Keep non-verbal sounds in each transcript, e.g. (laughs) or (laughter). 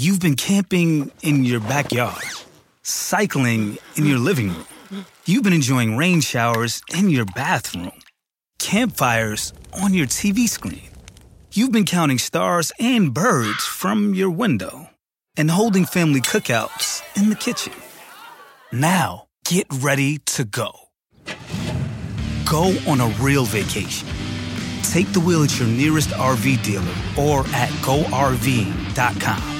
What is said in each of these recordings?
You've been camping in your backyard, cycling in your living room. You've been enjoying rain showers in your bathroom, campfires on your TV screen. You've been counting stars and birds from your window and holding family cookouts in the kitchen. Now, get ready to go. Go on a real vacation. Take the wheel at your nearest RV dealer or at GoRVing.com.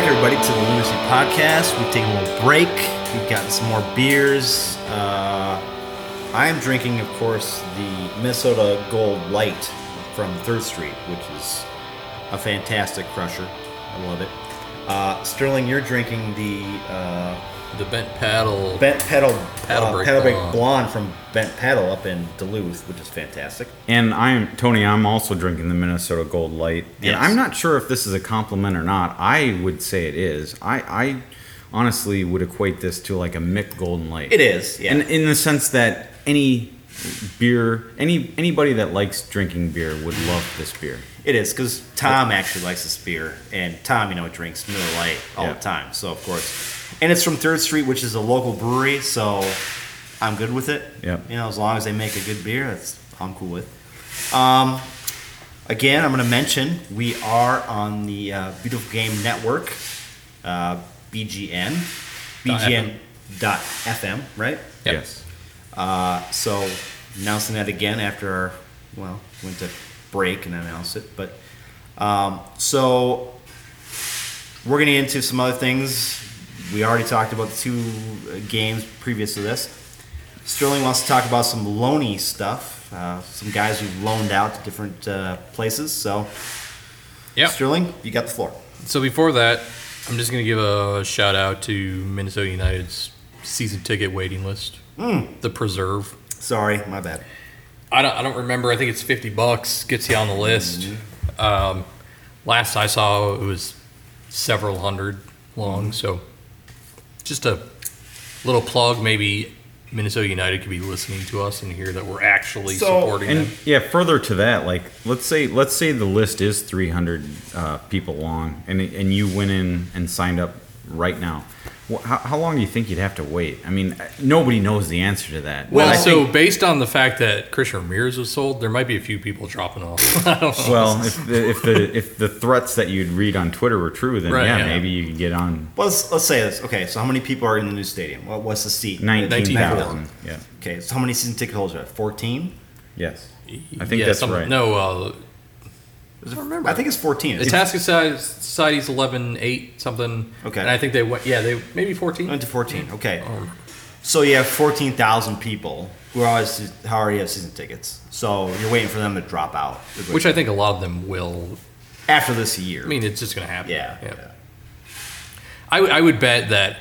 back, everybody, to the Lunacy Podcast. We've taken a little break. We've gotten some more beers. Uh, I am drinking, of course, the Minnesota Gold Light from Third Street, which is a fantastic crusher. I love it. Uh, Sterling, you're drinking the uh, The bent paddle. Bent Pedal Paddle uh, Break Paddle Break Blonde. Blonde from Bent Paddle up in Duluth, which is fantastic. And I'm Tony. I'm also drinking the Minnesota Gold Light, Yes. and I'm not sure if this is a compliment or not. I would say it is. I, I honestly would equate this to like a Mich Golden Light. It is, yeah. and in the sense that any beer, any anybody that likes drinking beer would love this beer. It is because Tom actually likes this beer, and Tom, you know, drinks Miller light all Yeah. the time. So of course, and it's from Third Street, which is a local brewery. So I'm good with it. Yep. You know, as long as they make a good beer, that's I'm cool with. Um, again, I'm going to mention we are on the uh, Beautiful Game Network, uh, BGN, BGN dot FM, right? Yep. Yes. Uh, so announcing that again after our well went to break and announced it, but um, so we're gonna get into some other things. We already talked about the two uh, games previous to this. Sterling wants to talk about some loany stuff. Uh, some guys we've loaned out to different uh, places. So, yeah, Sterling, you got the floor. So before that, I'm just going to give a shout out to Minnesota United's season ticket waiting list. Hmm. The Preserve. Sorry, my bad. I don't, I don't remember. I think it's 50 bucks. Gets you on the list. Um, last I saw, it was several hundred long. So just a little plug. Maybe Minnesota United could be listening to us and hear that we're actually So- supporting And them. yeah, further to that, like let's say let's say the list is 300 uh, people long, and and you went in and signed up right now. Wh- How, how long do you think you'd have to wait? I mean, nobody knows the answer to that. Well, so think- based on the fact that Christian Ramirez was sold, there might be a few people dropping off. (laughs) I don't know. well, if the, if the if the threats that you'd read on Twitter were true, then Right, yeah, yeah. maybe you could get on Well, let's, let's say this. Okay, so how many people are in the new stadium? What, what's the seat? 19,000. Yeah. Okay, so how many season ticket holders are there? 14? Yes. I think Yeah, that's some- right. No, uh, I remember. I think it's 14. the It's Task Society's 11, 8, something. Okay. And I think they went, yeah, they maybe 14. went to 14. Okay. Um, So you have 14,000 people who always who already have season tickets. So you're waiting for them to drop out. is what which I think a lot of them will. after this year. I mean, it's just going to happen. yeah. yeah. I, would- I would bet that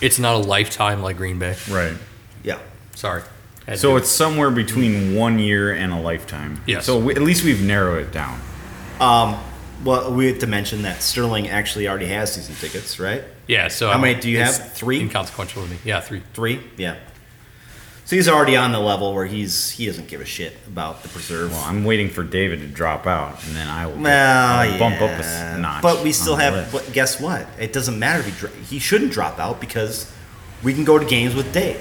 it's not a lifetime like Green Bay. Right. Yeah. Sorry. Had So to. it's somewhere between one year and a lifetime. Yes. So we, at least we've narrowed it down. Um, well, we have to mention that Sterling actually already has season tickets, right? yeah. So How many do you have? Three? Inconsequential to me. Yeah, three. Three? Yeah. So he's already on the level where he's he doesn't give a shit about the preserve. Well, I'm waiting for David to drop out, and then I will Well, I'll bump up a notch. But we still on have. But guess what? It doesn't matter if he he shouldn't drop out because we can go to games with Dave.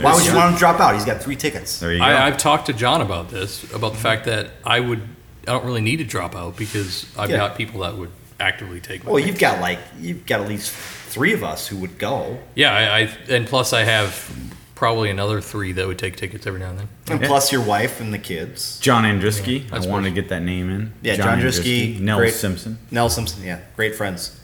Why would you you want him to drop out? He's got three tickets. There you go. I, I've talked to John about this, about the fact that I would, I don't really need to drop out because I've Yeah. got people that would actively take. with Well, you've got like you've got at least three of us who would go, yeah, I, I and plus I have probably another three that would take tickets every now and then. and Yeah. plus your wife and the kids. John Andruski. I that's wanted to get that name in. Yeah, John Drisky, Nell great- Simpson. Nell Simpson, yeah, great friends.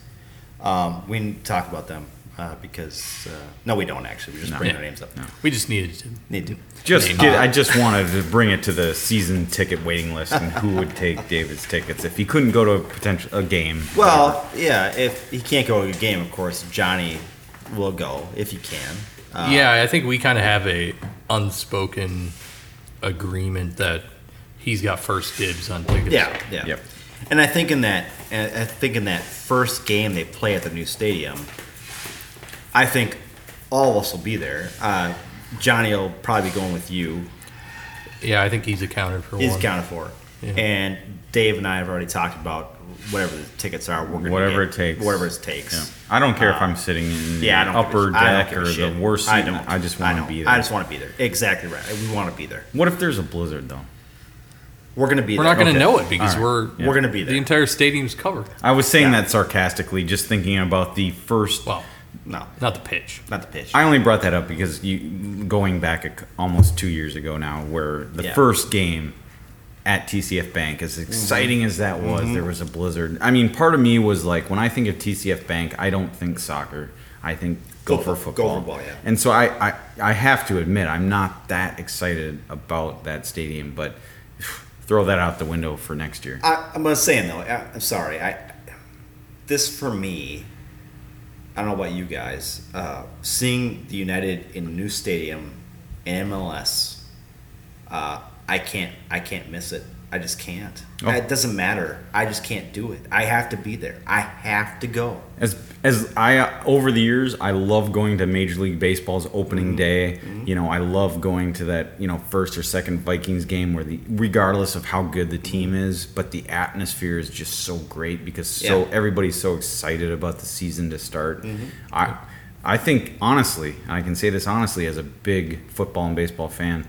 Um, we talk about them uh, because uh, no, we don't actually. We just No. bring Yeah. their names up. We just needed to. Need to. Just Name. get, I just wanted to bring it to the season ticket waiting list and who would take David's tickets if he couldn't go to a potential a game. Well, yeah, if he can't go to a game, of course, Johnny will go if he can. Uh, yeah, I think we kind of have a unspoken agreement that he's got first dibs on tickets. Yeah, yeah. Yep. And I think in that, and I think in that first game they play at the new stadium, I think all of us will be there. Uh, Johnny will probably be going with you. yeah. I think he's accounted for He's one. accounted for. Yeah. And Dave and I have already talked about whatever the tickets are. We're gonna Whatever get, it takes. Whatever it takes. Yeah. I don't care if I'm sitting in the Yeah, I don't upper give a, I don't deck give or the worst seat. I I, don't. I just want to be there. I just want to be there. Exactly right. We want to be there. what if there's a blizzard though? We're gonna be We're there. not going to Okay. know it because All right. we're Yeah. We're gonna be there. the there. entire stadium's covered. I was saying Yeah. that sarcastically, just thinking about the first. Well, no, not the pitch. not the pitch. I only brought that up because you going back a c almost two years ago now, where the Yeah. first game at TCF Bank, as exciting as that was, Mm-hmm. there was a blizzard. I mean, part of me was like, when I think of TCF Bank, I don't think soccer. I think Go for- football. Gopher ball, yeah. And so I, I, I have to admit, I'm not that excited about that stadium, but throw that out the window for next year. I, I'm gonna say though. I, I'm sorry. I this for me. I don't know about you guys. Uh, seeing the United in a new stadium in MLS, uh, I can't. I can't miss it. I just can't. Oh. It doesn't matter. I just can't do it. I have to be there. I have to go. As as I uh, over the years, I love going to Major League Baseball's opening Mm-hmm. day. You know, I love going to that you know first or second Vikings game where the regardless of how good the team is, but the atmosphere is just so great because so Mm-hmm. Yeah. everybody's so excited about the season to start. Mm-hmm. I I think honestly, and I can say this honestly as a big football and baseball fan,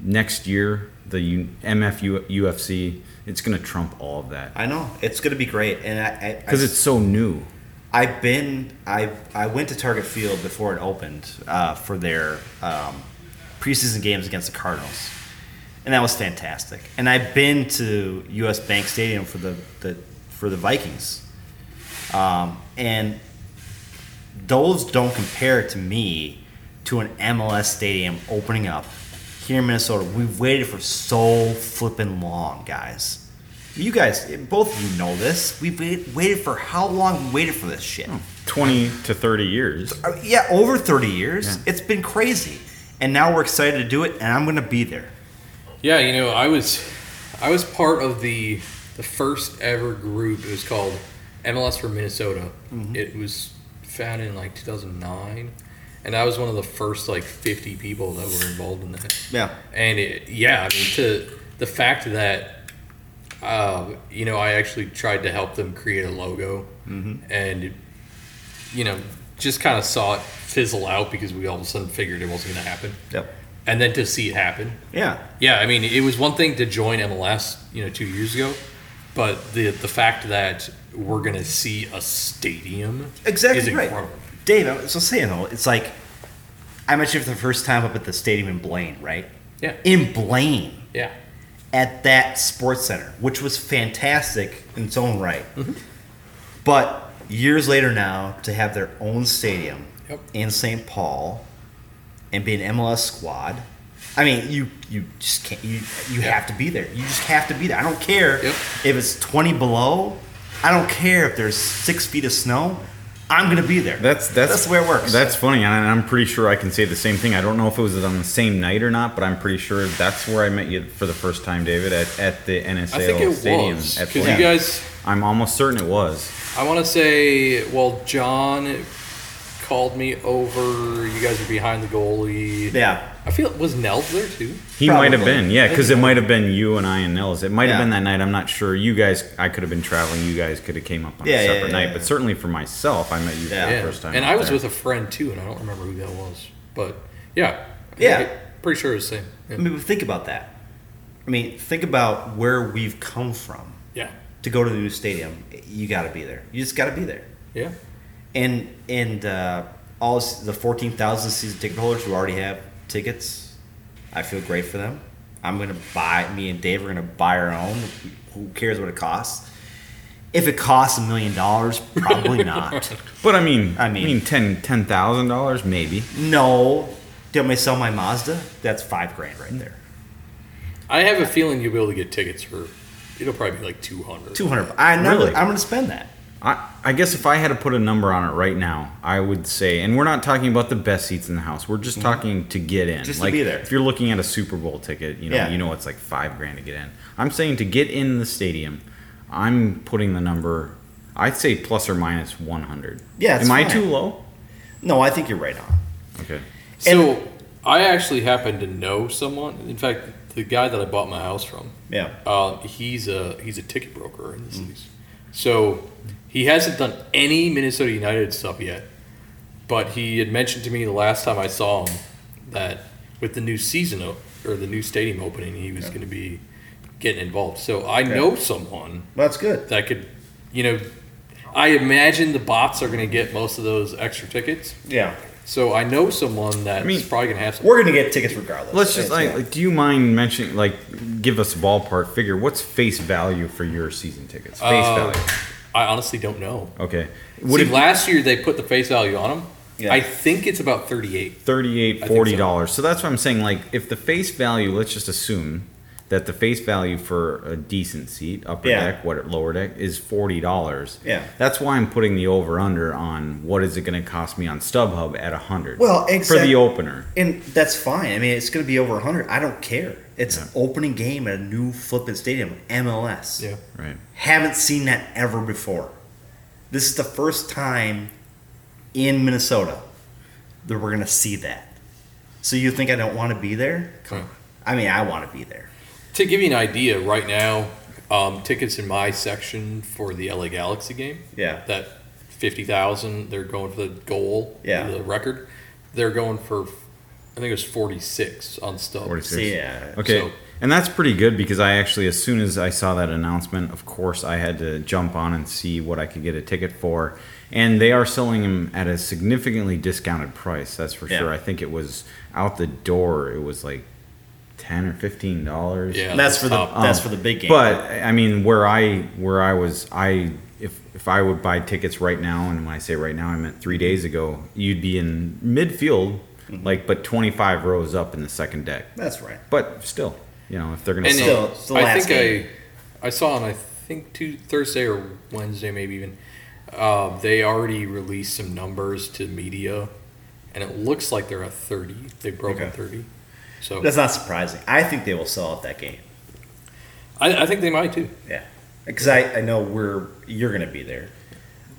next year the U- MFU UFC it's going to trump all of that I know it's gonna be great, and I because it's so new. I've been I I went to Target Field before it opened uh, for their um, preseason games against the Cardinals, and that was fantastic. And I've been to U.S. Bank Stadium for the, the for the Vikings, um, and those don't compare to me to an MLS stadium opening up here in Minnesota. We've waited for so flippin' long, guys. You guys, both of you know this. We've waited for how long? We waited for this shit. 20 to 30 years. Uh, Yeah, over 30 years. Yeah. It's been crazy. And now we're excited to do it, and I'm going to be there. Yeah, you know, I was I was part of the the first ever group. It was called MLS for Minnesota. It was founded in like 2009, and I was one of the first like 50 people that were involved in that. Yeah. And it, yeah, I mean, to the fact that uh, you know, I actually tried to help them create a logo, and you know, just kind of saw it fizzle out because we all of a sudden figured it wasn't going to happen, Yep. and then to see it happen, Yeah. yeah, I mean, it was one thing to join MLS, you know, two years ago, but the the fact that we're gonna see a stadium Exactly is right. incredible. Dave, I was just saying, though, it's like I met you for the first time up at the stadium in Blaine, right? Yeah, In Blaine. yeah, at that sports center, which was fantastic in its own right. Mm-hmm. But years later now, to have their own stadium Yep. in St. Paul and be an MLS squad, I mean, you you just can't. You you Yep. have to be there. You just have to be there. I don't care Yep. if it's twenty below. I don't care if there's six feet of snow. I'm gonna be there. That's that's that's the way it works. That's funny, and I'm pretty sure I can say the same thing. I don't know if it was on the same night or not, but I'm pretty sure that's where I met you for the first time, David, at, at the NSAL I think it stadium. was at because Blaine. you guys. I'm almost certain it was. I want to say, well, John called me over. You guys are behind the goalie. yeah. I feel it. was Nels there too. He might have been, yeah, because it might have been you and I and Nels. It might have Yeah. been that night. I'm not sure. You guys, I could have been traveling. You guys could have came up on Yeah, a separate yeah, night, yeah. but certainly for myself, I met you Yeah. for Yeah, the first time. and I was there. with a friend too, and I don't remember who that was, but yeah, Yeah. I'm pretty sure it was the same. Yeah. I mean, think about that. I mean, think about where we've come from. yeah. to go to the new stadium, you got to be there. You just got to be there. Yeah. And and uh, all the fourteen thousand season ticket holders who already have tickets, I feel great for them. I'm gonna buy. Me and Dave are gonna buy our own. Who cares what it costs? If it costs a million dollars, probably (laughs) not. But I mean, I mean, I mean- mean, ten ten thousand dollars maybe. No. Did I sell my Mazda? That's five grand right there. I have a feeling you'll be able to get tickets for. It'll probably be like two hundred. Two hundred. I'm not. Really? I'm gonna spend that. I, I guess if I had to put a number on it right now, I would say, and we're not talking about the best seats in the house. We're just talking to get in. Mm-hmm. Just to like, be there. If you're looking at a Super Bowl ticket, you know, Yeah. you know it's like five grand to get in. I'm saying to get in the stadium, I'm putting the number. I'd say plus or minus 100. Yeah, it's Am I fine. too low? No, I think you're right on. Okay. So I actually happen to know someone. In fact, the guy that I bought my house from, Yeah. uh, he's a he's a ticket broker in the cities. So he hasn't done any Minnesota United stuff yet, but he had mentioned to me the last time I saw him that with the new season o- or the new stadium opening, he was going to be getting involved. So I know someone Well, that's good. that could, you know, I imagine the bots are going to get most of those extra tickets. Yeah. So I know someone that's mean, probably going to have some. We're gonna get tickets regardless. Let's just Yeah. like, like, do you mind mentioning, like, give us a ballpark figure? What's face value for your season tickets? Face Uh, value. I honestly don't know. Okay. Would See, it last year they put the face value on them. Yeah. I think it's about 38. 38 I think 40 so. dollars so. that's what i'm saying like if the face value let's just assume that the face value for a decent seat upper Yeah. deck what lower deck is 40 dollars Yeah. that's why i'm putting the over under on what is it going to cost me on stubhub at 100 Well, for the opener And that's fine. I mean, it's going to be over 100. I don't care. It's an opening game at a new flipping stadium, MLS. Yeah. right Haven't seen that ever before. This is the first time in Minnesota that we're going to see that. So you think I don't want to be there? Huh. I mean, I want to be there. To give you an idea, right now, um, tickets in my section for the LA Galaxy game, Yeah. that 50,000, they're going for the goal, Yeah. the record. They're going for, I think it was 46 on Stub. 46 yeah. okay So- and that's pretty good because i actually as soon as i saw that announcement of course i had to jump on and see what i could get a ticket for and they are selling them at a significantly discounted price that's for Yeah. sure i think it was out the door it was like 10 or 15 dollars Yeah. And that's for the top. that's for the big game. but i mean where i where i was i if if i would buy tickets right now and when i say right now i meant three days ago you'd be in midfield Mm-hmm. like but 25 rows up in the second deck that's right. but still you know if they're gonna And sell Still- it- it's the I think game. I, I saw on I think two, Thursday or Wednesday, maybe even. Uh, they already released some numbers to media, and it looks like they're at thirty. They broke Okay. on thirty, so That's not surprising. I think they will sell out that game. I, I think they might too. Yeah. Because I, I know we're you're going to be there.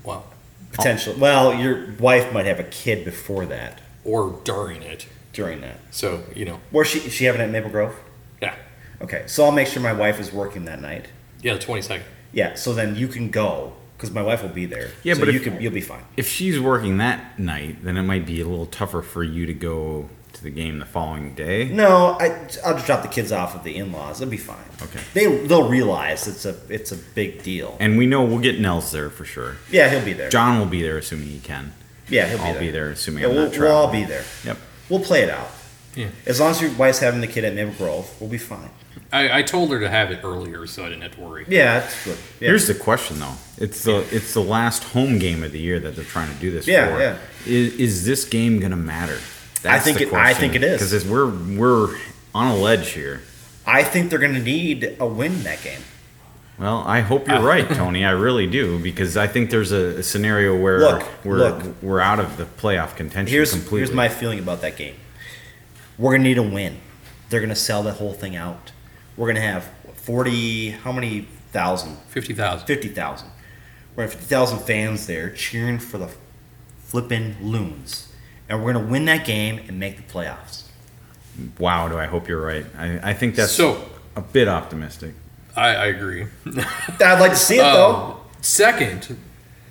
Wow, Potentially. Well, your wife might have a kid before that, or during it. during that. So you know, Where she is she having it at Maple Grove? yeah, Okay, so I'll make sure my wife is working that night. yeah, the twenty second. Yeah, so then you can go because my wife will be there. Yeah, so but you if- can you'll be fine. if she's working that night then it might be a little tougher for you to go to the game the following day No, I I'll just drop the kids off at the in-laws. It'll be fine. Okay. They they'll realize it's a it's a big deal. and we know we'll get nels there for sure yeah, he'll be there. john will be there assuming he can yeah, he'll be there. I'll there. be there assuming Yeah, i'm we'll, not we'll all be there. yep We'll play it out. Yeah. As long as your wife's having the kid at Maple Grove, we'll be fine. I, I told her to have it earlier, so I didn't have to worry. Yeah, that's good. Yeah. Here's the question, though. It's the it's the last home game of the year that they're trying to do this Yeah, for. yeah. Is, is this game going to matter? I think it- I think it is. because we're we're on a ledge here. I think they're going to need a win in that game. Well, I hope you're uh, right, (laughs) Tony. I really do because I think there's a, a scenario where Look, we're look. we're out of the playoff contention Here's completely. here's my feeling about that game. We're going to need a win. They're going to sell that whole thing out. We're going to have 40 how many thousand? Fifty thousand. 50,000. We're going to have 50,000 fans there cheering for the flippin' loons. And we're going to win that game and make the playoffs. wow, do I hope you're right? I, I think that's So- a bit optimistic. I, I agree. (laughs) I'd like to see it though. Um, second,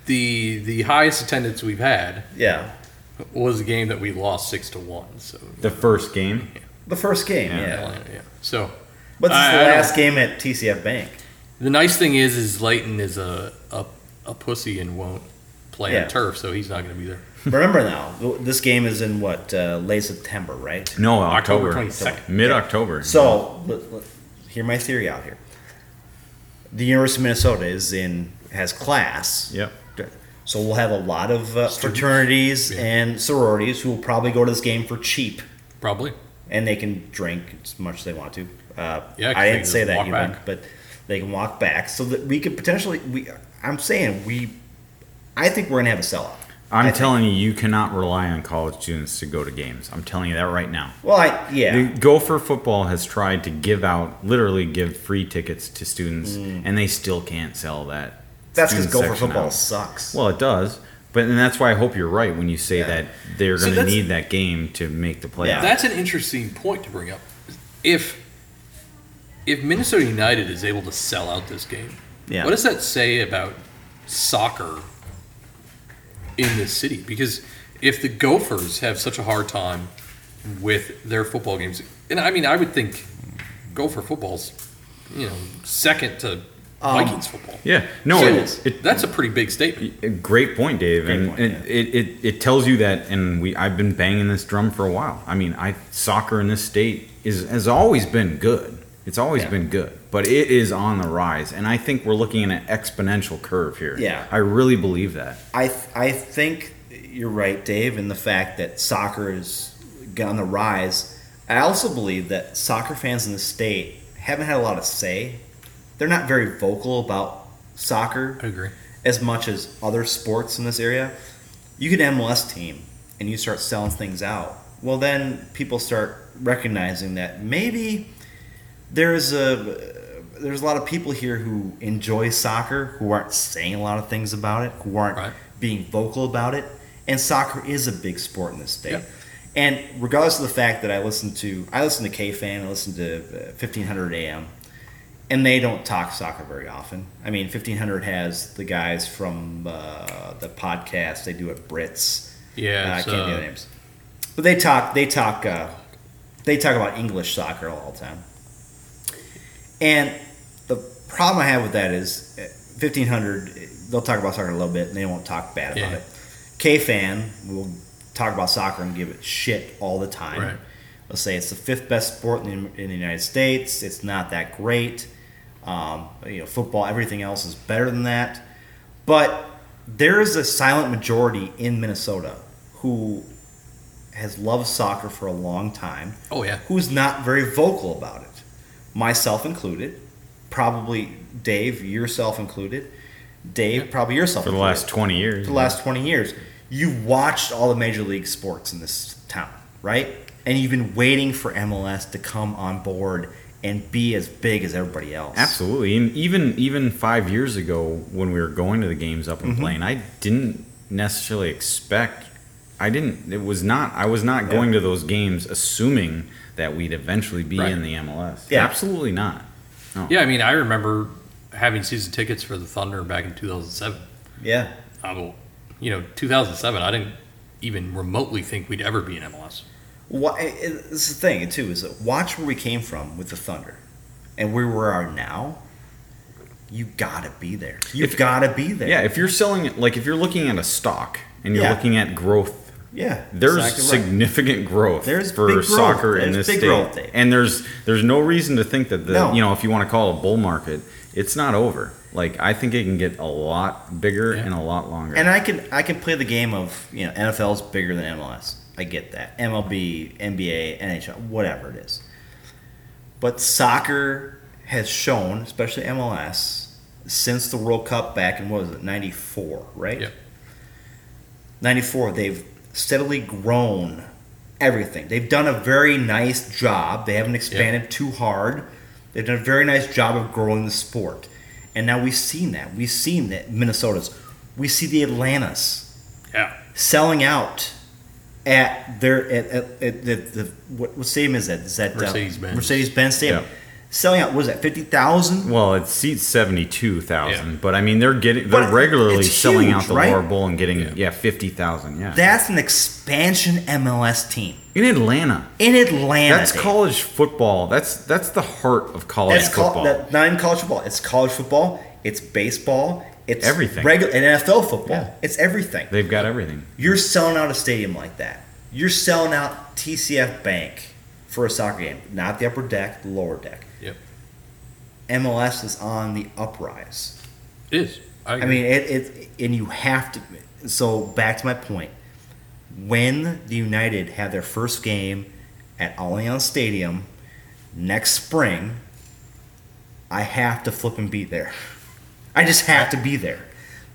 the the highest attendance we've had Yeah. was a game that we lost six to one. So The first game. The first game, yeah. Atlanta, yeah. So But this is I- the last game at TCF Bank. The nice thing is, is Leighton is a a, a pussy and won't play Yeah. on turf, so he's not going to be there. Remember now, this game is in what uh, late September, right? No, October October. 22nd. Mid October. So, let, let- hear my theory out here. The University of Minnesota is in has class. Yep. So we'll have a lot of uh, fraternities Yeah. and sororities who will probably go to this game for cheap, Probably. and they can drink as much as they want to. Uh, Yeah, 'cause I didn't say that, even, back. but they can walk back, so that we could potentially. We, I'm saying we. I think we're gonna have a sellout. I I'm think. telling you, you cannot rely on college students to go to games. I'm telling you that right now. Well, I yeah. The Gopher football has tried to give out, literally give free tickets to students, and they still can't sell that. Mm. That's because Gopher football out. sucks. Well, it does, but and that's why I hope you're right when you say Yeah. that they're So going to need that game to make the playoffs. Yeah. That's an interesting point to bring up. If if Minnesota United is able to sell out this game, Yeah. what does that say about soccer in this city? Because if the Gophers have such a hard time with their football games, and I mean, I would think Gopher football's you know second to Um, Vikings football. Yeah, no, So it, it, that's a pretty big statement. great point, Dave, Great and point, it, yeah. it, it, it tells you that, and we I've been banging this drum for a while. I mean, I soccer in this state is has always been good. It's always Yeah. been good, but it is on the rise, and I think we're looking at an exponential curve here. Yeah. I really believe that. I th- I think you're right, Dave, in the fact that soccer is on the rise. I also believe that soccer fans in the state haven't had a lot of say. They're not very vocal about soccer I agree. as much as other sports in this area. You get an MLS team and you start selling things out. Well, then people start recognizing that maybe there's a there's a lot of people here who enjoy soccer who aren't saying a lot of things about it, who aren't Right. being vocal about it, and soccer is a big sport in this state. Yeah. And regardless of the fact that I listen to I listen to K Fan, I listen to uh, 1500 AM, and they don't talk soccer very often. I mean, 1500 has the guys from uh, the podcast they do at Brits. Yeah, Uh, I can't do uh, the names, but they talk. They talk. Uh, they talk about English soccer all the time. And problem I have with that is, uh, 1500 they'll talk about soccer a little bit, and they won't talk bad about Yeah. it. K fan will talk about soccer and give it shit all the time. Right. They'll say it's the fifth best sport in the, in the United States. It's not that great. Um, you know, football, everything else is better than that. But there is a silent majority in Minnesota who has loved soccer for a long time, Oh yeah. who's not very vocal about it, myself included. Probably Dave, yourself included. Dave, probably yourself For the included last 20 years. for the last 20 years, you watched all the major league sports in this town, right? And you've been waiting for MLS to come on board and be as big as everybody else. Absolutely, and even even five years ago when we were going to the games up and Mm-hmm. playing, I didn't necessarily expect. I didn't. It was not. I was not going to those games assuming that we'd eventually be Right. in the MLS. Yeah. absolutely not. Yeah, I mean, I remember having season tickets for the Thunder back in 2007. Yeah. I don't, you know, 2007. I didn't even remotely think we'd ever be in MLS. Why, eh, eh, this is the thing, too, is that watch where we came from with the Thunder and where we are now. You gotta be there. You've If- gotta be there. Yeah, if you're selling it, like if you're looking at a stock and you're Yeah. looking at growth, Yeah. there's exactly right. significant growth There's for growth. soccer in this big state, growth, Dave. and there's there's no reason to think that the No. you know if you want to call it a bull market, it's not over. Like I think it can get a lot bigger Yeah. and a lot longer. And I can I can play the game of you know NFL's bigger than MLS. I get that. MLB, NBA, NHL, whatever it is. But soccer has shown, especially MLS, since the World Cup back in what was it, ninety four, right? Yep. Ninety four, they've steadily grown everything. They've done a very nice job. They haven't expanded too hard. They've done a very nice job of growing the sport. And now we've seen that. We've seen that Minnesota's. We see the Atlantas Yeah. selling out at their at, at, at the, the what, what stadium is that? Is that uh, Mercedes-Benz. Mercedes Benz Stadium? Yeah. Selling out. Was that? Fifty thousand. Well, it seats seventy-two thousand, Yeah. but I mean they're getting they're regularly it's selling out the right? lower bowl and getting yeah, Yeah. fifty thousand. Yeah, That's an expansion MLS team in Atlanta. in Atlanta. That's Dave. college football. That's that's the heart of college That's col- football. that, not even college football. It's college football. It's baseball. It's Everything. Regular and NFL football. Yeah. It's everything. They've got everything. You're selling out a stadium like that. You're selling out TCF Bank for a soccer game, not the upper deck, the lower deck. Yep. MLS is on the uprise. It is. I, I mean, it, it and you have to. So back to my point. When the United have their first game at Allianz Stadium next spring, I have to flip and be there. (laughs) I just have to be there.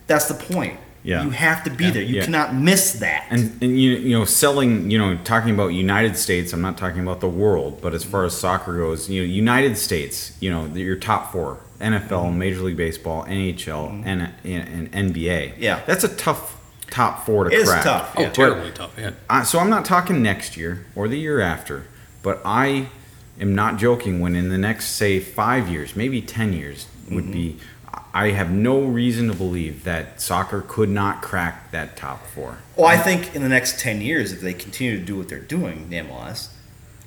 That's the point. Yeah. You have to be there. You Yeah. cannot miss that. And, and you, you know selling you know talking about United States I'm not talking about the world but as far as soccer goes you know United States you know your top four NFL Mm-hmm. Major League Baseball NHL and, and, and NBA Yeah. that's a tough top four to It is crack It's tough. oh, yeah. terribly tough. Yeah. I, so I'm not talking next year or the year after, but I am not joking when in the next say five years, maybe ten years would Mm-hmm. be. I have no reason to believe that soccer could not crack that top four. Well, I think in the next 10 years, if they continue to do what they're doing in MLS,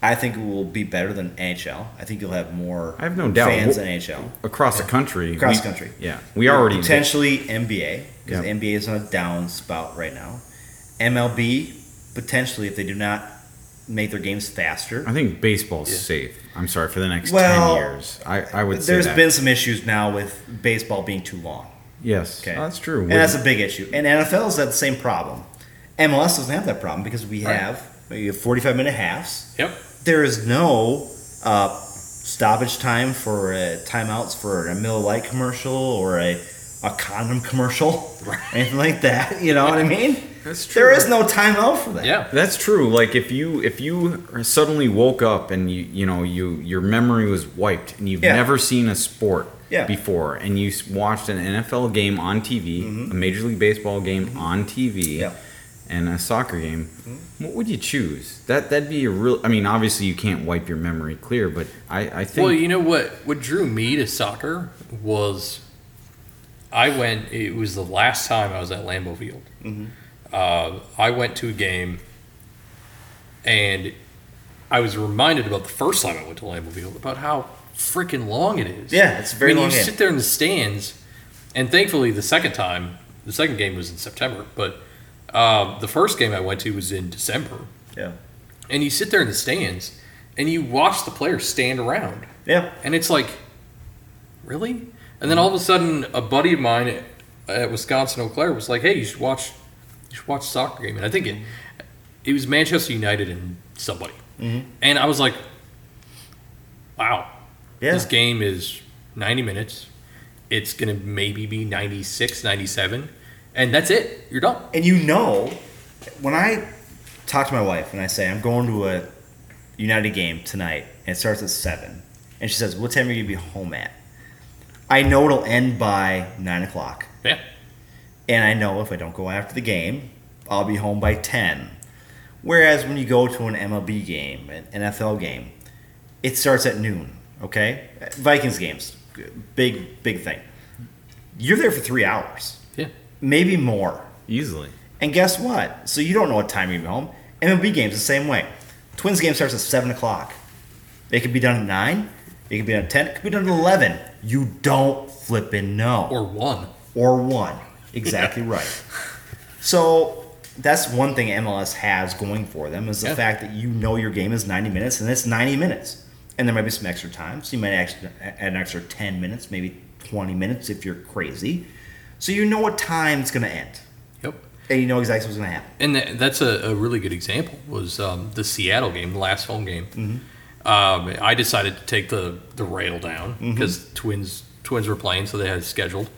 I think it will be better than NHL. I think you'll have more I have no doubt. fans Well, than NHL. Across the country, Across we- the country. yeah, we already Potentially NBA, because Yeah. NBA is on a down spout right now. MLB, potentially, if they do not make their games faster. I think baseball's safe. I'm sorry for the next Well, ten years. I, I would say There's that. been some issues now with baseball being too long. yes, Okay, that's true. and that's a big issue. And NFL's had the same problem. MLS doesn't have that problem because we Right. have we have 45 minute halves. Yep. There is no uh, stoppage time for uh, timeouts for a Miller Lite commercial or a, a condom commercial, anything like that. You know what I mean? That's There true. is no timeout for that. Yeah. That's true. Like if you if you suddenly woke up and you you know you your memory was wiped and you've Yeah. never seen a sport Yeah. before and you watched an NFL game on TV, a Major League Baseball game on TV, Mm-hmm. Yeah. and a soccer game, what would you choose? That that'd be a real. I mean, obviously you can't wipe your memory clear, but I I think Well, you know what? What drew me to soccer was I went. It was the last time I was at Lambeau Field. Mm-hmm. Uh, I went to a game, and I was reminded about the first time I went to Lambeau Field about how freaking long it is. Yeah, it's very I mean, long you game. sit there in the stands, and thankfully the second time, the second game was in September, but uh, the first game I went to was in December, Yeah. and you sit there in the stands, and you watch the players stand around. Yeah. And it's like, really? And then all of a sudden, a buddy of mine at, at Wisconsin Eau Claire was like, "Hey, you should watch, you should watch a soccer game." And I think it, it was Manchester United and somebody, mm-hmm. and I was like, "Wow, Yeah. this game is 90 minutes. It's gonna maybe be 96, 97, and that's it. You're done." And you know, when I talk to my wife and I say I'm going to a United game tonight and it starts at seven, and she says, "What time are you gonna be home at?" I know it'll end by nine o'clock, Yeah, and I know if I don't go after the game, I'll be home by ten. Whereas when you go to an MLB game, an NFL game, it starts at noon. Okay, Vikings games, big big thing. You're there for three hours, yeah, maybe more. easily. And guess what? So you don't know what time you're home. MLB games the same way. Twins game starts at seven o'clock. It could be done at nine. It could be done at ten. It could be done at eleven. You don't flippin' know. or one. Or one. Exactly right. (laughs) So that's one thing MLS has going for them is the Yeah. fact that you know your game is ninety minutes and it's ninety minutes. And there might be some extra time. So you might actually add an extra ten minutes, maybe twenty minutes if you're crazy. So you know what time it's gonna end. Yep. And you know exactly what's gonna happen. And tha- that's a, a really good example was um, the Seattle game, the last home game. Um, I decided to take the, the rail down because twins twins were playing, so they had it scheduled,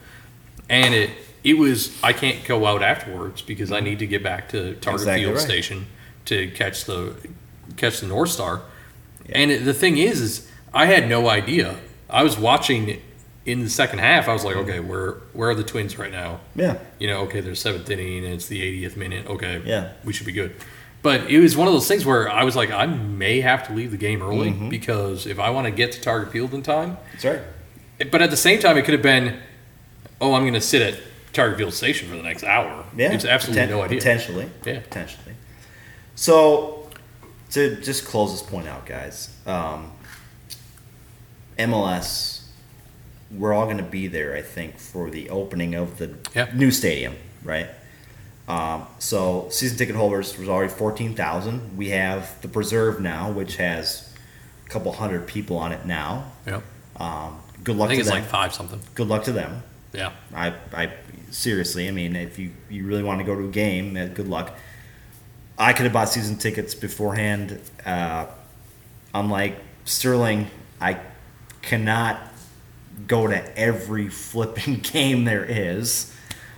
and it it was I can't go out afterwards because I need to get back to Target Exactly Field right. Station to catch the catch the North Star. And it, the thing is, is I had no idea. I was watching in the second half. I was like, okay, where where are the Twins right now? Yeah. you know, okay, they're seventh inning and it's the 80th minute. Okay, Yeah. we should be good. But it was one of those things where I was like, I may have to leave the game early Mm-hmm. because if I want to get to Target Field in time. That's right. But at the same time, it could have been, oh, I'm going to sit at Target Field Station for the next hour. Yeah, It's absolutely no idea. Potentially, Yeah. potentially. So, to just close this point out, guys, um, MLS, we're all going to be there, I think, for the opening of the Yeah. new stadium, right? Um, so, season ticket holders was already fourteen thousand. We have the Preserve now, which has a couple hundred people on it now. Yep. Um, good luck. I think to it's them. like five something. good luck to them. Yeah. I, I seriously, I mean, if you, you really want to go to a game, uh, good luck. I could have bought season tickets beforehand. Uh, unlike Sterling, I cannot go to every flipping (laughs) game there is.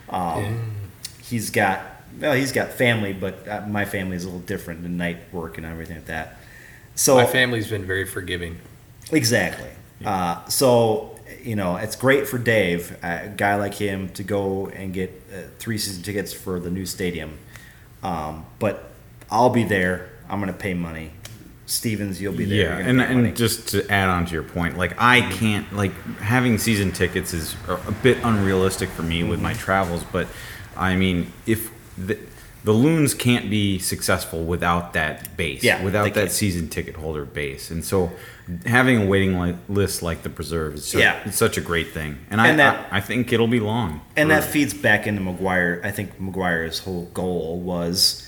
Um, He's got well, he's got family, but uh, my family is a little different and night work and everything like that. So My family's been very forgiving. Exactly. Uh, so you know, it's great for Dave, a guy like him, to go and get uh, three season tickets for the new stadium. Um, but I'll be there. I'm going to pay money. Stevens, you'll be there. Yeah, and, and just to add on to your point, like I can't like having season tickets is a bit unrealistic for me with my Mm-hmm. travels. But I mean, if the, the loons can't be successful without that base, Yeah, without that can't. season ticket holder base, and so having a waiting li- list like the preserve is such, Yeah. it's such a great thing, and, And I, that- I I think it'll be long. and for- that feeds back into McGuire. I think McGuire's whole goal was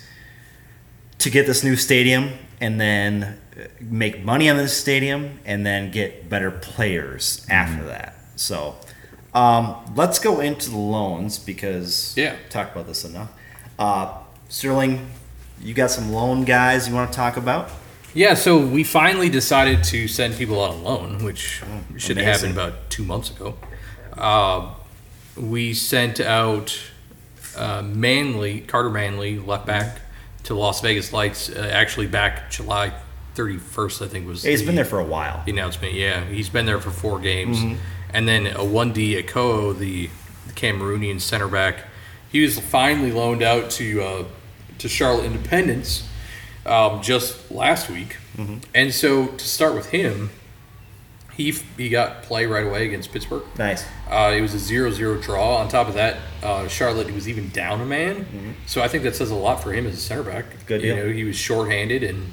to get this new stadium and then uh, make money on this stadium and then get better players after that. So um, let's go into the loans because Yeah. talked about this enough. Uh, Sterling, you got some loan guys you want to talk about? Yeah, so we finally decided to send people on loan, which should have happened about two months ago. Uh, we sent out uh, Manley, Carter Manley, left back to Las Vegas Lights, uh, actually back July 31st, I think was He's the- been there for a while. the announcement. Yeah, he's been there for four games, and then a one D Akoo, the Cameroonian center back, he was finally loaned out to uh, to Charlotte Independence um, just last week, and so to start with him, he he got play right away against Pittsburgh. Nice. Uh, it was a 0-0 draw. On top of that, uh, Charlotte was even down a man. So I think that says a lot for him as a center back. Mm-hmm. Good You know, he was shorthanded and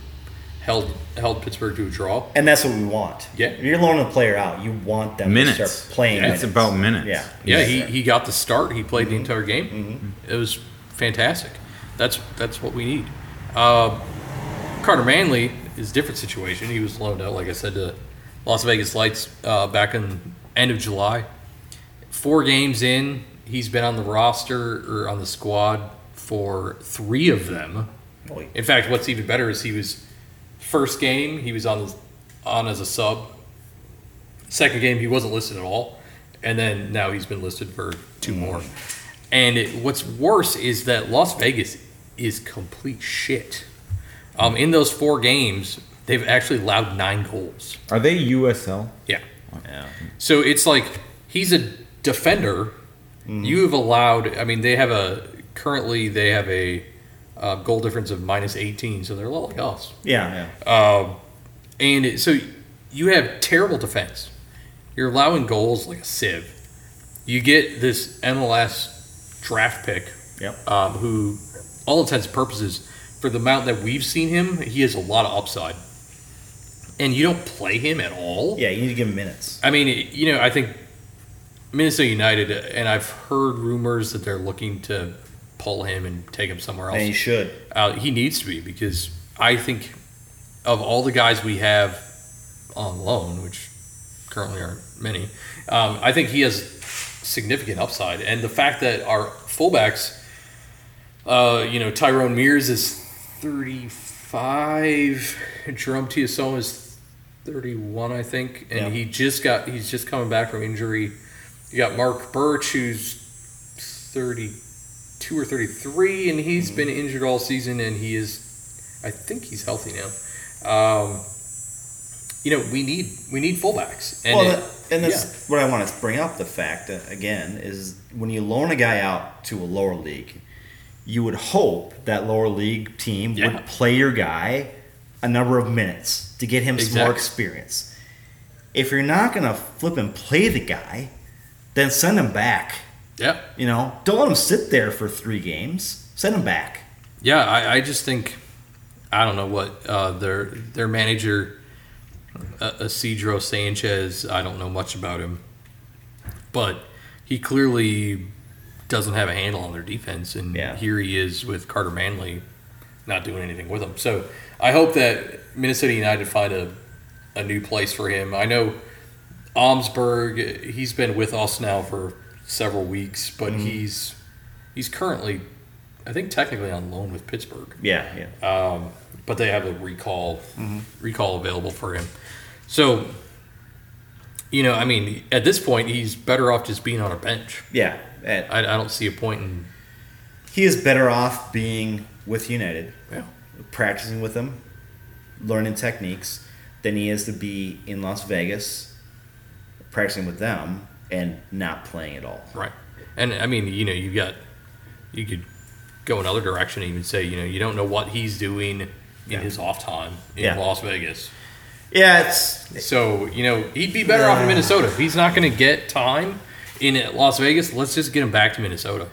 held held Pittsburgh to a draw. And that's what we want. Yeah. If you're loaning a player out, you want them to minutes. start playing. It's minutes. about minutes. Yeah. Yeah, He's- he, he got the start. He played the entire game. It was fantastic. That's that's what we need. Uh, Carter Manley is a different situation. He was loaned out, like I said, to Las Vegas Lights uh, back in end of July. Four games in, he's been on the roster or on the squad for three of them. In fact, what's even better is he was first game he was on on as a sub. Second game he wasn't listed at all, and then now he's been listed for two more. And it, what's worse is that Las Vegas is complete shit. Um, in those four games, they've actually allowed nine goals. Are they USL? Yeah. Yeah. So it's like he's a defender. You have allowed. I mean, they have a currently they have a, uh goal difference of minus eighteen, so they're a lot like us. Yeah. yeah. Um, and it, so you have terrible defense. You're allowing goals like a sieve. You get this MLS draft pick, Yep. um, who, all intents and purposes, for the amount that we've seen him, he has a lot of upside. And you don't play him at all. Yeah, you need to give him minutes. I mean, you know, I think Minnesota United, and I've heard rumors that they're looking to pull him and take him somewhere else. And he should. Uh, he needs to be because I think of all the guys we have on loan, which currently aren't many, um, I think he has significant upside. And the fact that our fullbacks, uh, you know, Tyrone Mears is 35, Jerome Thiesson is 31, I think, and Yeah. he just got he's just coming back from injury. You got Marc Burch, who's 32 or 33, and he's been injured all season, and he is, I think he's healthy now. Um, you know, we need we need fullbacks, and well, it- that, and that's what I want to bring up. The fact uh, again is when you loan a guy out to a lower league, you would hope that lower league team Yeah. would play your guy a number of minutes to get him some more experience. If you're not gonna flip and play the guy, then send him back. Yeah. You know, don't let him sit there for three games. Send him back. Yeah, I, I just think I don't know what uh, their their manager uh, Isidro Sanchez. I don't know much about him, but he clearly doesn't have a handle on their defense, and Yeah. here he is with Carter Manley not doing anything with him. So I hope that Minnesota United find a a new place for him. I know Omsberg. He's been with us now for several weeks, but he's he's currently, I think, technically on loan with Pittsburgh. Yeah, yeah. Um, but they have a recall recall available for him. So, you know, I mean, at this point, he's better off just being on a bench. yeah. And I, I don't see a point in. he is better off being with United, Yeah. practicing with them, learning techniques, than he is to be in Las Vegas, practicing with them and not playing at all. Right. And I mean, you know, you got you could go another direction and even say, you know, you don't know what he's doing in Yeah. his off time in Yeah. Las Vegas. Yeah, it's So, you know, he'd be better off in Minnesota. He's not going to get time in Las Vegas, let's just get him back to Minnesota.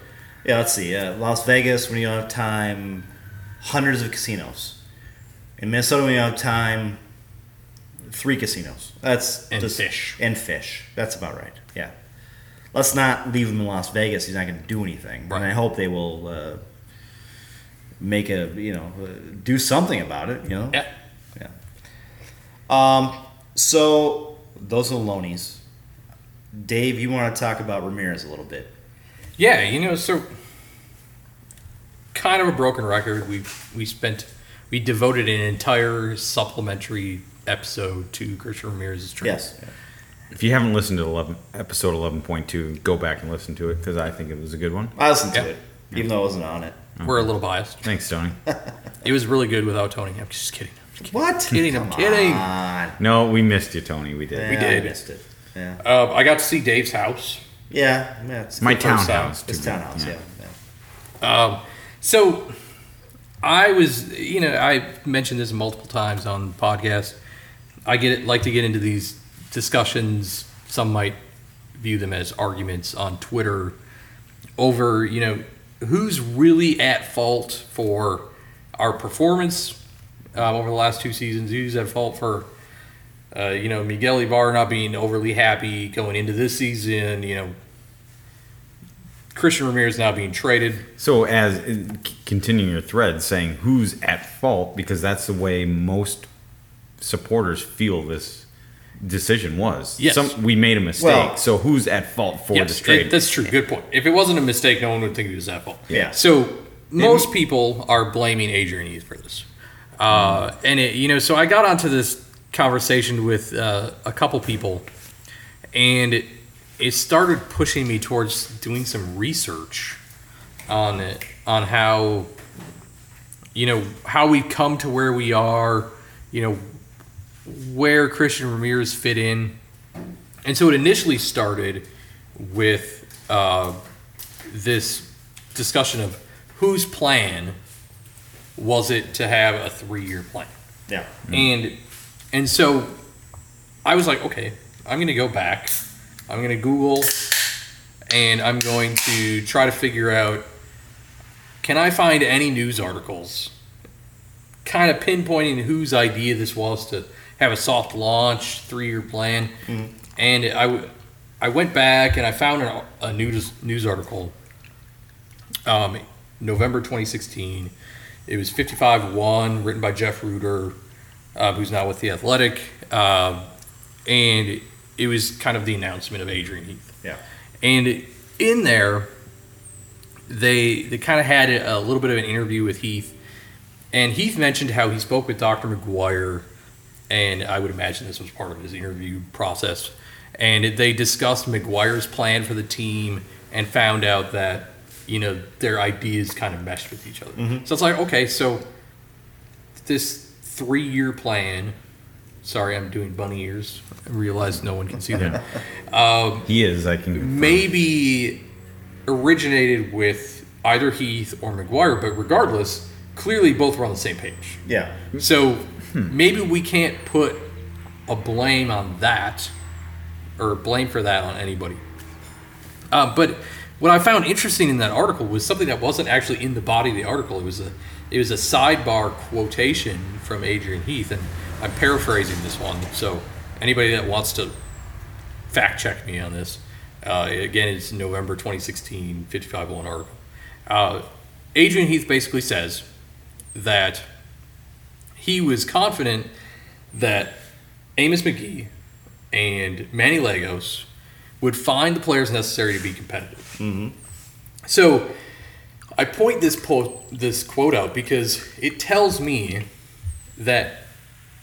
yeah. Let's see. Uh, Las Vegas, when you don't have time, hundreds of casinos. In Minnesota, when you don't have time, three casinos. That's And just, fish. and fish. That's about right. Yeah. Let's not leave him in Las Vegas. He's not going to do anything. Right. And I hope they will uh, make a you know uh, do something about it. You know. Yeah. Yeah. Um. So those are the loanies. Dave, you want to talk about Ramirez a little bit? Yeah, you know, so kind of a broken record. We we spent we devoted an entire supplementary episode to Christian Ramirez's trade. Yes. If you haven't listened to 11, episode 11.2, go back and listen to it because I think it was a good one. I listened to Yeah. it, even though I wasn't on it. We're a little biased. Thanks, Tony. (laughs) It was really good without Tony. I'm just kidding. What? Kidding, I'm Come kidding. on. No, we missed you, Tony. We did. Yeah, did. I missed it. Yeah. Uh, I got to see Dave's house. Yeah. yeah it's My townhouse. time. It's townhouse. Yeah. yeah. Um, so I was, you know, I mentioned this multiple times on the podcast. I get like to get into these discussions. Some might view them as arguments on Twitter over, you know, who's really at fault for our performance um, over the last two seasons. Who's at fault for, uh, you know, Miguel Ibarra not being overly happy going into this season. You know, Christian Ramirez now being traded. So, as c- continuing your thread, saying who's at fault because that's the way most supporters feel this decision was. Yes. Some, we made a mistake. Well- so, who's at fault for Yes, this trade? it- that's true. Good point. If it wasn't a mistake, no one would think it was that fault. Yeah. So most people are blaming Adrian Heath for this, uh, and it, you know, so I got onto this conversation with uh, a couple people, and it, it started pushing me towards doing some research on it, on how, you know, how we come to where we are, you know, where Christian Ramirez fit in. And so it initially started with uh, this discussion of whose plan was it to have a three-year plan, Yeah. and and so I was like, okay, I'm going to go back, I'm going to Google, and I'm going to try to figure out can I find any news articles? Kind of pinpointing whose idea this was to have a soft launch three year plan. And I, w- I went back and I found a, a news, news article, um, November 2016. It was 55 1, written by Jeff Rueter, uh, who's now with The Athletic. Um, and it was kind of the announcement of Adrian Heath. Yeah. And in there, they they kind of had a little bit of an interview with Heath, and Heath mentioned how he spoke with Dr. McGuire, and I would imagine this was part of his interview process. And they discussed McGuire's plan for the team and found out that you know their ideas kind of meshed with each other. So it's like okay, so this three-year plan. Sorry, I'm doing bunny ears. I realize no one can see that. (laughs) he is. I can. maybe originated with either Heath or McGuire, but regardless, clearly both were on the same page. Yeah. So maybe we can't put a blame on that or blame for that on anybody. Uh, but what I found interesting in that article was something that wasn't actually in the body of the article. It was a it was a sidebar quotation from Adrian Heath, and I'm paraphrasing this one. So anybody that wants to fact check me on this, uh, again, it's November 2016 5501 article. Uh, Adrian Heath basically says that he was confident that Amos Magee and Manny Lagos would find the players necessary to be competitive. So I point this po- this quote out because it tells me that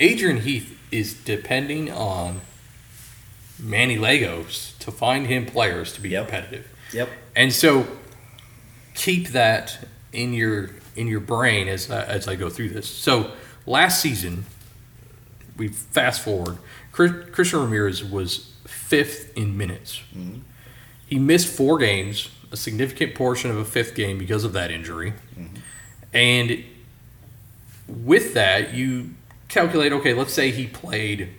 Adrian Heath is depending on Manny Lagos to find him players to be Yep. competitive. Yep. And so keep that in your in your brain as I, as I go through this. So last season, we fast forward. Chris- Christian Ramirez was fifth in minutes. Mm-hmm. He missed four games, a significant portion of a fifth game because of that injury. And with that, you calculate okay, let's say he played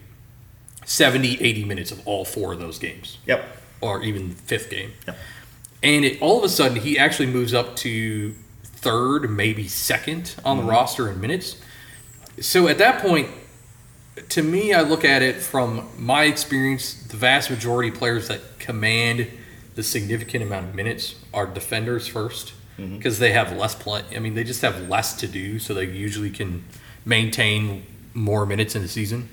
70, 80 minutes of all four of those games Yep. or even fifth game. Yep. And it, all of a sudden, he actually moves up to third, maybe second on the mm-hmm. roster in minutes. So at that point, to me, I look at it from my experience. The vast majority of players that command the significant amount of minutes are defenders first because they have less play. I mean, they just have less to do, so they usually can maintain more minutes in the season.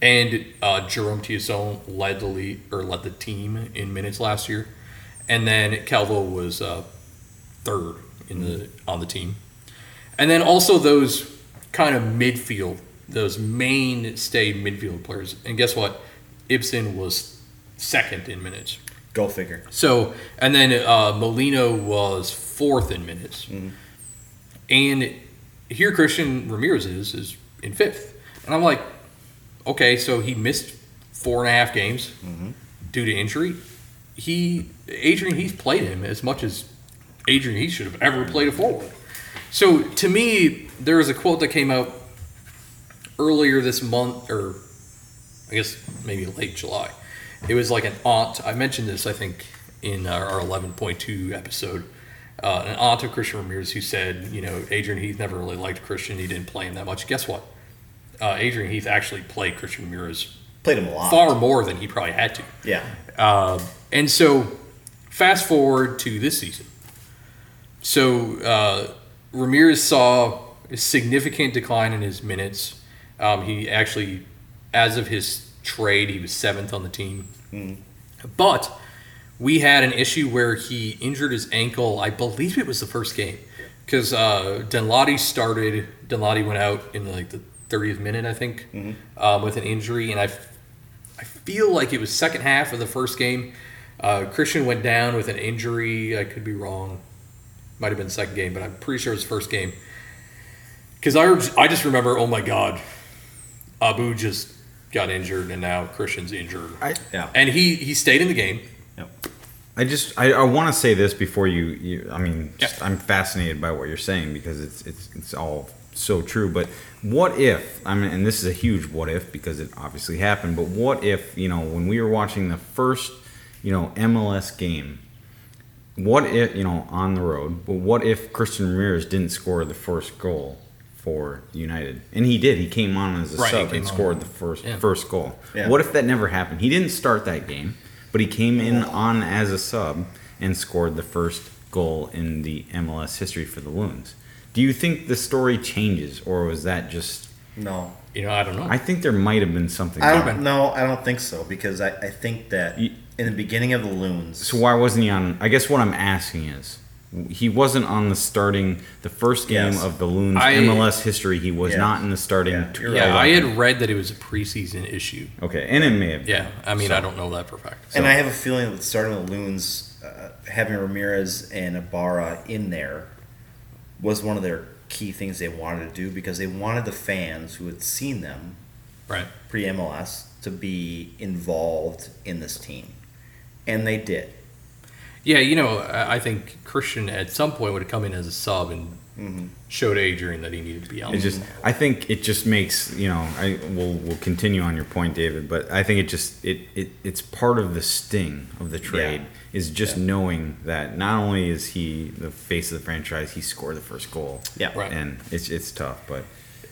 And uh, Jerome Thiesson led the lead or led the team in minutes last year, and then Calvo was uh, third in the on the team. And then also those kind of midfield, those mainstay midfield players. And guess what? Ibson was second in minutes. Go figure. So, and then uh, Molino was fourth in minutes. Mm-hmm. And here Christian Ramirez is, is in fifth. And I'm like, okay, so he missed four and a half games mm-hmm. due to injury. He, Adrian Heath played him as much as Adrian Heath should have ever mm-hmm. played a forward. So to me, there was a quote that came out earlier this month, or I guess maybe late July. It was like an aunt. I mentioned this, I think, in our, our 11.2 episode. Uh, an aunt of Christian Ramirez who said, you know, Adrian Heath never really liked Christian. He didn't play him that much. Guess what? Uh, Adrian Heath actually played Christian Ramirez Played him a lot. far more than he probably had to. Yeah. Um, and so, fast forward to this season. So, uh, Ramirez saw a significant decline in his minutes. Um, he actually, as of his trade, he was seventh on the team. But we had an issue where he injured his ankle. I believe it was the first game because uh, Danladi started. Danladi went out in like the 30th minute, I think, um, with an injury, and I, I feel like it was second half of the first game. Uh, Christian went down with an injury. I could be wrong. Might have been second game, but I'm pretty sure it was first game. Because I, I just remember, oh my God, Abu just got injured, and now Christian's injured. I, Yeah. And he he stayed in the game. Yep. I just I, I want to say this before you, you I mean just, Yeah. I'm fascinated by what you're saying because it's it's it's all so true but what if I mean and this is a huge what if because it obviously happened but what if you know when we were watching the first you know MLS game what if you know on the road but what if Christian Ramirez didn't score the first goal for United and he did he came on as a Right, sub came and on. scored the first Yeah. first goal Yeah. what if that never happened he didn't start that game but he came in on as a sub and scored the first goal in the MLS history for the Loons. Do you think the story changes, or was that just? No. You know, I don't know. I think there might have been something. I don't. No, I don't think so because I, I think that You- in the beginning of the loons. So why wasn't he on? I guess what I'm asking is, he wasn't on the starting the first game Yes. of the Loons I- MLS history. He was Yeah. not in the starting. Yeah, you're yeah, right. I had read that it was a preseason issue. Okay, and it may have. Yeah, I mean, So- I don't know that for a fact. And I have a feeling that starting the loons, uh, having Ramirez and Ibarra in there, was one of their key things they wanted to do because they wanted the fans who had seen them Right. pre MLS to be involved in this team, and they did. Yeah, you know, I think Christian at some point would have come in as a sub and showed Adrian that he needed to be on. It just, I think it just makes you know. I will will continue on your point, David, but I think it just it, it it's part of the sting of the trade Yeah. is just knowing that not only is he the face of the franchise, he scored the first goal. Yeah. Right. and it's it's tough, but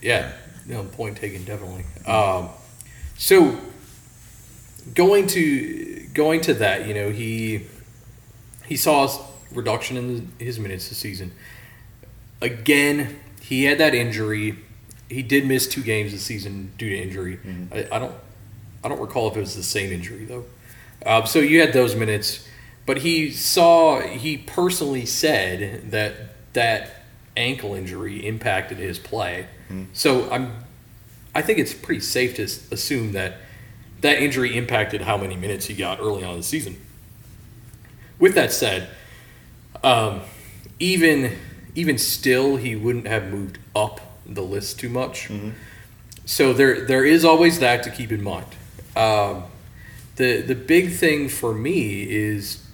Yeah, no, point taken, definitely. Um, so going to going to that, you know, he he saw a reduction in his minutes this season. Again, he had that injury. He did miss two games this season due to injury. I, I don't I don't recall if it was the same injury though. Um, so you had those minutes, but he saw he personally said that that ankle injury impacted his play. So I'm I think it's pretty safe to assume that that injury impacted how many minutes he got early on in the season. With that said, um, even even still, he wouldn't have moved up the list too much. So there there is always that to keep in mind. Um, the the big thing for me is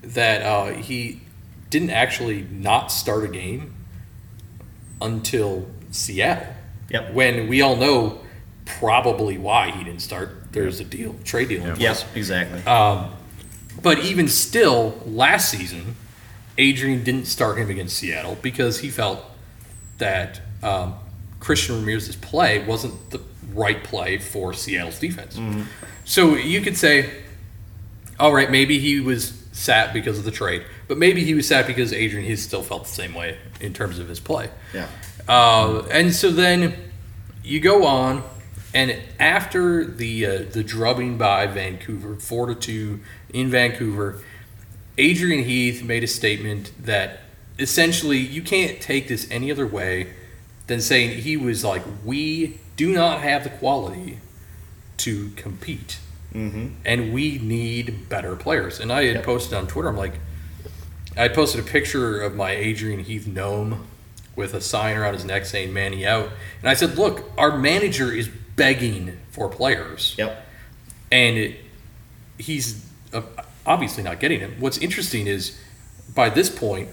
that uh, he didn't actually not start a game until Seattle. Yep. When we all know probably why he didn't start. There's a deal, trade deal. Yes, exactly. But even still, last season, Adrian didn't start him against Seattle because he felt that um, Christian Ramirez's play wasn't the right play for Seattle's defense. So you could say, all right, maybe he was sat because of the trade, but maybe he was sat because Adrian he still felt the same way in terms of his play. yeah. Uh, and so then you go on, and after the uh, the drubbing by Vancouver, four to two in Vancouver, Adrian Heath made a statement that essentially you can't take this any other way than saying he was like, we do not have the quality to compete, mm-hmm. and we need better players. And I had posted on Twitter, I'm like, I posted a picture of my Adrian Heath gnome with a sign around his neck saying Manny out. And I said, look, our manager is begging for players. Yep. And it, he's obviously not getting him. What's interesting is by this point,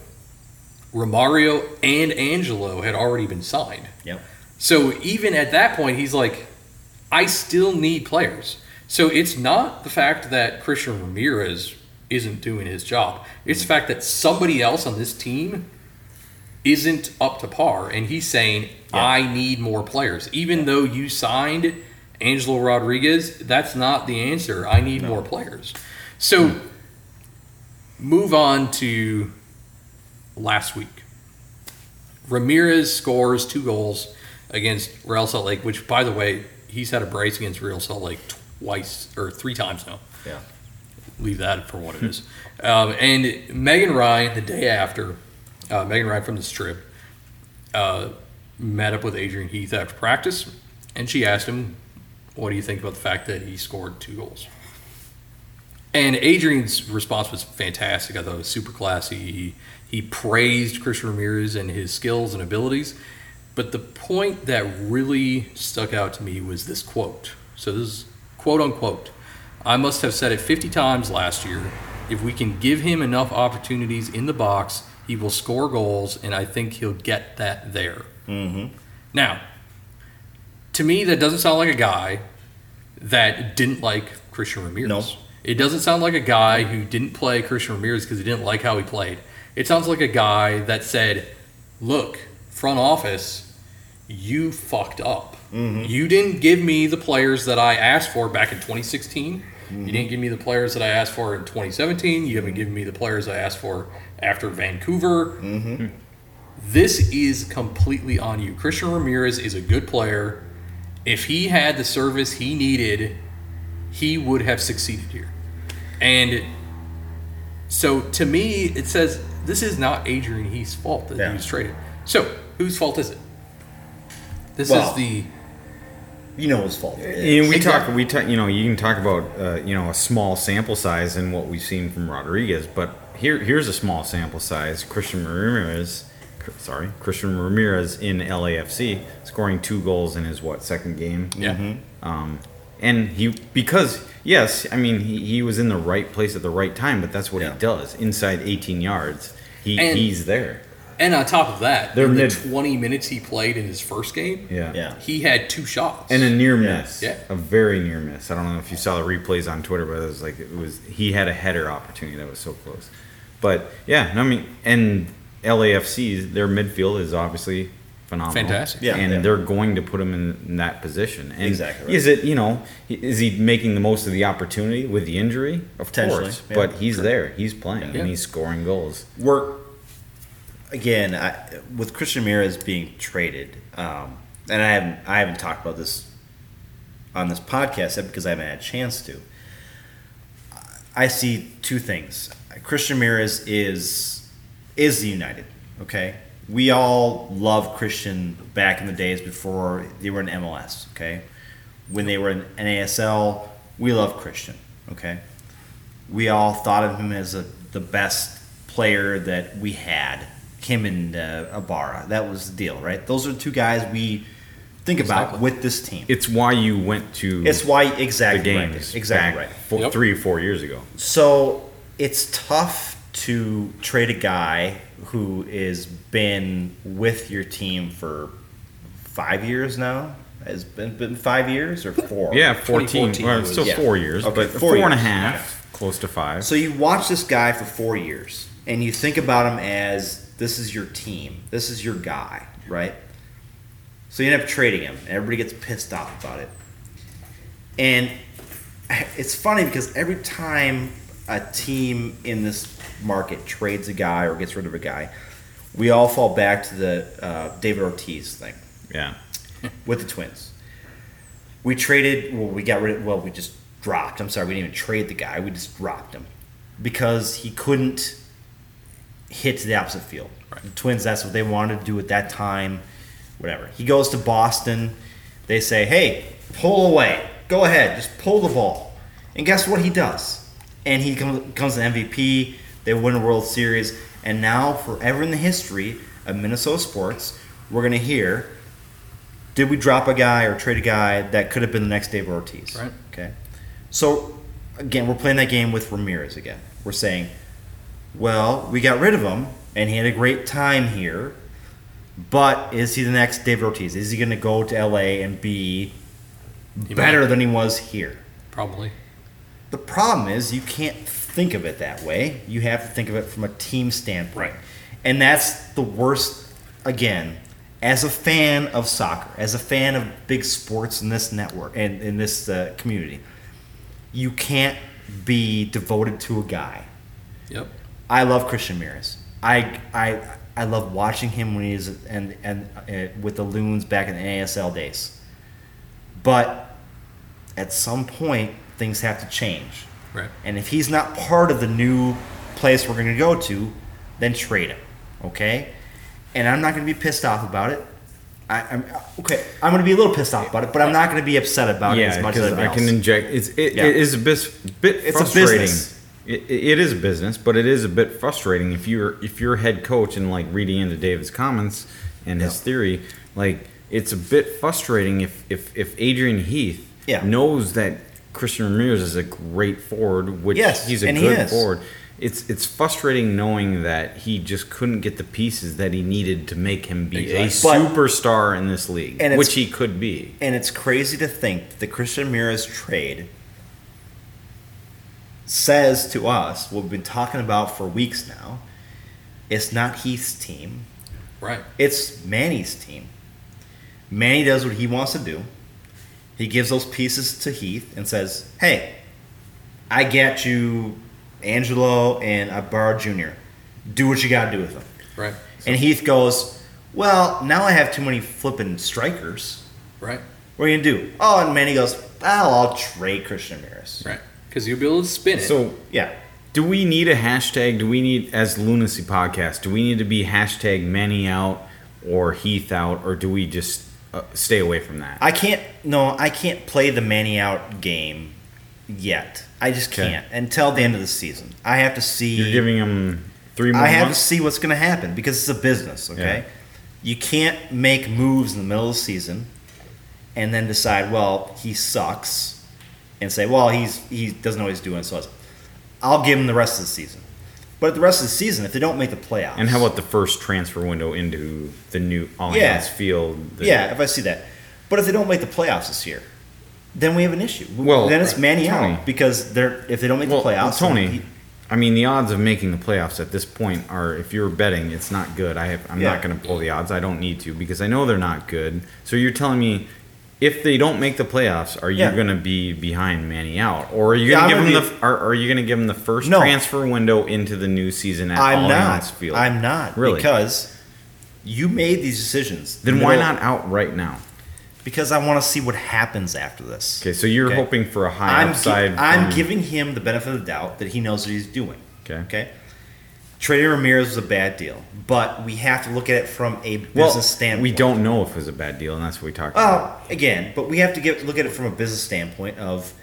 Romario and Angelo had already been signed. Yep. So even at that point, he's like, I still need players. So it's not the fact that Christian Ramirez isn't doing his job. It's the fact that somebody else on this team isn't up to par. And he's saying, I need more players. Even though you signed Angelo Rodriguez, that's not the answer. I need more players. So move on to last week. Ramirez scores two goals against Real Salt Lake, which, by the way, he's had a brace against Real Salt Lake twice or three times now. Yeah. Leave that for what it is. Um, and Megan Ryan, the day after, uh, Megan Ryan from the Strib, uh, met up with Adrian Heath after practice, and she asked him, What do you think about the fact that he scored two goals? And Adrian's response was fantastic. I thought it was super classy. He, he praised Christian Ramirez and his skills and abilities. But the point that really stuck out to me was this quote. So this is quote unquote. I must have said it 50 times last year. If we can give him enough opportunities in the box, he will score goals, and I think he'll get that there. Mm-hmm. Now, to me, that doesn't sound like a guy that didn't like Christian Ramirez. No. It doesn't sound like a guy who didn't play Christian Ramirez because he didn't like how he played. It sounds like a guy that said, "Look, front office, you fucked up. Mm-hmm. You didn't give me the players that I asked for back in 2016. You didn't give me the players that I asked for in 2017. You haven't given me the players I asked for after Vancouver. Mm-hmm. This is completely on you. Christian Ramirez is a good player. If he had the service he needed, he would have succeeded here. And so to me, it says this is not Adrian Heath's fault that Yeah. he was traded. So whose fault is it? This Well, is the You know his fault. And we Exactly. talk, we talk, you know, you can talk about, uh, you know, a small sample size and what we've seen from Rodriguez, but here, here's a small sample size. Christian Ramirez, sorry, Christian Ramirez in LAFC, scoring two goals in his what second game. yeah. Um, and he because yes, I mean he, he was in the right place at the right time, but that's what Yeah. he does. Inside 18 yards, he And- he's there. And on top of that, They're in the 20 minutes he played in his first game, Yeah. Yeah. he had two shots. And a near miss, Yeah. a very near miss. I don't know if you saw the replays on Twitter, but it was like it was he had a header opportunity that was so close. But yeah, I mean, and LAFC, their midfield is obviously phenomenal. Fantastic. Yeah. and Yeah. they're going to put him in, in that position. And Exactly right. Is it you know is he making the most of the opportunity with the injury? Of Potentially, course, yeah. but he's there. He's playing Yeah. and he's scoring goals. We're again I, with Christian Ramirez being traded, um, and I haven't I haven't talked about this on this podcast yet because I haven't had a chance to. I see two things. Christian Ramirez is is the United. Okay, we all loved Christian back in the days before they were in MLS. Okay, when they were in NASL, we loved Christian. Okay, we all thought of him as a, the best player that we had. Him and uh, Ibarra. That was the deal, right? Those are the two guys we think about with this team. It's why you went to It's why the exactly games right. Exactly back right. four, Yep. three or four years ago. So it's tough to trade a guy who has been with your team for five years now. Has been been five years or four? Yeah, 14. Well, it's still Yeah. four years, Okay, but four four and a years. half, close to five. So you watch this guy for four years, and you think about him as this is your team, this is your guy, right? So you end up trading him, and everybody gets pissed off about it. And it's funny because every time a team in this market trades a guy or gets rid of a guy, we all fall back to the uh, David Ortiz thing yeah. with the Twins. We traded. Well, we got rid of. Well, we just dropped. I'm sorry, we didn't even trade the guy. We just dropped him because he couldn't hit to the opposite field. The Twins. That's what they wanted to do at that time. Whatever. He goes to Boston. They say, "Hey, pull away. Go ahead. Just pull the ball." And guess what he does? And he comes becomes an MVP. They win a World Series. And now, forever in the history of Minnesota sports, we're going to hear did we drop a guy or trade a guy that could have been the next Dave Ortiz? Right. Okay. So again, we're playing that game with Ramirez again. We're saying, well, we got rid of him and he had a great time here, but is he the next David Ortiz? Is he going to go to LA and be He better might. than he was here? Probably. The problem is you can't think of it that way. You have to think of it from a team standpoint. And that's the worst, again, as a fan of soccer, as a fan of big sports in this network and in this uh, community, you can't be devoted to a guy. Yep. I love Christian Ramirez. I I I love watching him when he's and and uh, with the Loons back in the ASL days. But at some point, things have to change. Right. And if he's not part of the new place we're going to go to, then trade him. Okay? And I'm not going to be pissed off about it. I, I'm okay. I'm going to be a little pissed off about it, but I'm not going to be upset about it as much as because everybody I can inject. It's it, Yeah. it is a bit bit It's a frustrating. business. It, it is a business, but it is a bit frustrating if you're if you're head coach and like reading into David's comments and his Yeah. theory, like it's a bit frustrating if if if Adrian Heath Yeah. knows that Christian Ramirez is a great forward, which Yes, he's a and he good forward. It's it's frustrating knowing that he just couldn't get the pieces that he needed to make him be a But- superstar in this league, And which he could be. And it's crazy to think that the Christian Ramirez trade says to us what we've been talking about for weeks now. It's not Heath's team. Right. It's Manny's team. Manny does what he wants to do. He gives those pieces to Heath and says, "Hey, I get you, Angelo and Ibarra Jr. Do what you got to do with them." Right. And Heath goes, "Well, now I have too many flipping strikers. Right. What are you gonna do?" Oh, and Manny goes, "Well, I'll trade Christian Ramirez." Right. Because you'll be able to spin it. So Yeah. Do we need a hashtag? Do we need, as Lunacy Podcast, do we need to be hashtag Manny out or Heath out, or do we just uh, stay away from that? I can't. No, I can't play the Manny out game yet. I just Okay. can't until the end of the season. I have to see. You're giving him three more I have to see what's going to happen because it's a business. Okay, Yeah. you can't make moves in the middle of the season and then decide, well, he sucks, and say, well, he's he doesn't know what he's doing, so I'll give him the rest of the season. But the rest of the season, if they don't make the playoffs, And how about the first transfer window into the new Allianz Yeah. Field? the- yeah, if I see that. But if they don't make the playoffs this year, then we have an issue. Well, then it's right. Manny Tony. out because they're if they don't make Well, the playoffs, Tony, he- I mean, the odds of making the playoffs at this point are, if you're betting, it's not good. I have, I'm Yeah. not going to pull the odds. I don't need to because I know they're not good. So you're telling me, if they don't make the playoffs, are you Yeah. going to be behind Manny out, or are you going to I'm give him gonna the, are, are you going to give him the first No. transfer window into the new season at I'm not. Field? I'm not Really? because you made these decisions. then why not out right now? Because I want to see what happens after this. Okay, so you're Okay. hoping for a high I'm, gi- I'm from- giving him the benefit of the doubt that he knows what he's doing. Okay. Okay. Trading Ramirez was a bad deal, but we have to look at it from a business well, standpoint. we don't know if it was a bad deal, and that's what we talked about. Well, again, but we have to get look at it from a business standpoint of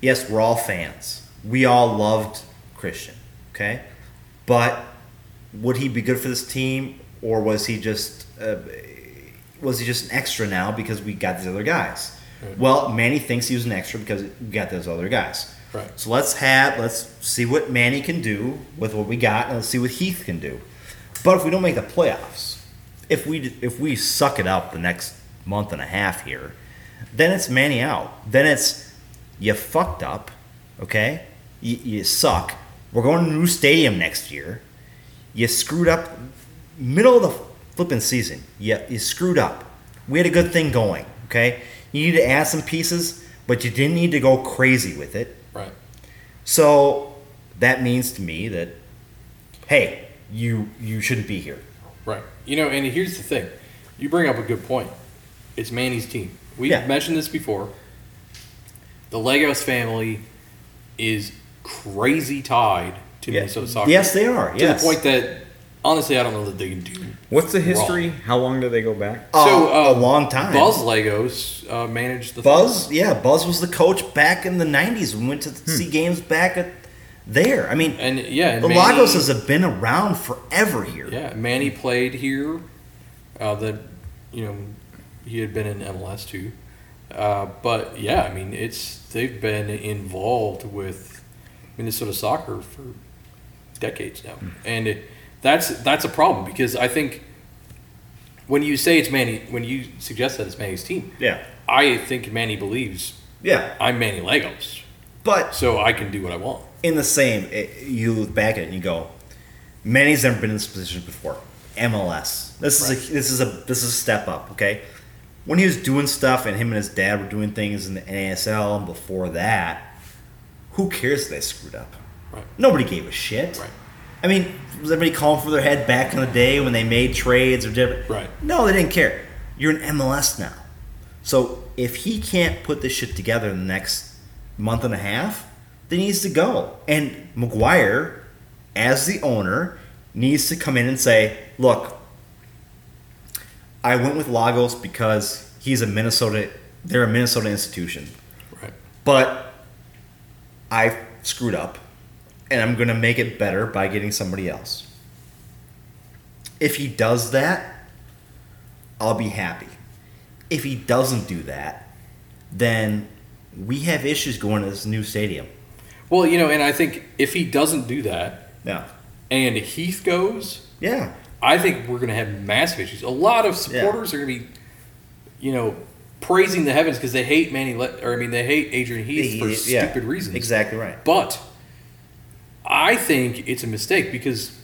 yes, we're all fans. We all loved Christian, okay? But would he be good for this team or was he just uh, was he just an extra now because we got these other guys? Well, Manny thinks he was an extra because we got those other guys. Right. So let's have let's see what Manny can do with what we got, and let's see what Heath can do. But if we don't make the playoffs, if we if we suck it up the next month and a half here, then it's Manny out. Then it's you fucked up, okay? You, you suck. We're going to a new stadium next year. You screwed up middle of the flipping season. You, you screwed up. We had a good thing going, okay? You need to add some pieces, but you didn't need to go crazy with it. So that means to me that, hey, you you shouldn't be here. Right. You know, and here's the thing. You bring up a good point. It's Manny's team. We Yeah. mentioned this before. The Lagos family is crazy tied to Minnesota soccer. Yes, they are. To yes. the point that honestly, I don't know that they can do. What's the wrong. history? How long do they go back? Uh, uh, a long time. Buzz Lagos uh, managed the Buzz, yeah, Buzz was the coach back in the '90s. We went to Hmm. see games back at there. I mean, and yeah, and the Manny- Lagos has been around forever here. Yeah, Manny played here. Uh, that you know, he had been in MLS too. Uh, but yeah, I mean, it's they've been involved with Minnesota soccer for decades now, and it, that's that's a problem because I think when you say it's Manny, when you suggest that it's Manny's team, yeah, I think Manny believes yeah. I'm Manny Lagos, But so I can do what I want. in the same, it, you look back at it and you go, Manny's never been in this position before. MLS. This is a this is a this is a step up. Okay, when he was doing stuff and him and his dad were doing things in the NASL and before that, who cares if they screwed up? Right. Nobody gave a shit. Right. I mean, was everybody calling for their head back in the day when they made trades or different? Right. No, they didn't care. You're in MLS now. So if he can't put this shit together in the next month and a half, then he needs to go. And McGuire, as the owner, needs to come in and say, look, I went with Lagos because he's a Minnesota, they're a Minnesota institution. Right. But I screwed up, and I'm going to make it better by getting somebody else. If he does that, I'll be happy. If he doesn't do that, then we have issues going to this new stadium. Well, you know, and I think if he doesn't do that, Yeah. and Heath goes, Yeah. I think we're going to have massive issues. A lot of supporters are going to be, you know, praising the heavens because they hate Manny, Le- or I mean, they hate Adrian Heath for Yeah. stupid reasons. Exactly right. But I think it's a mistake because,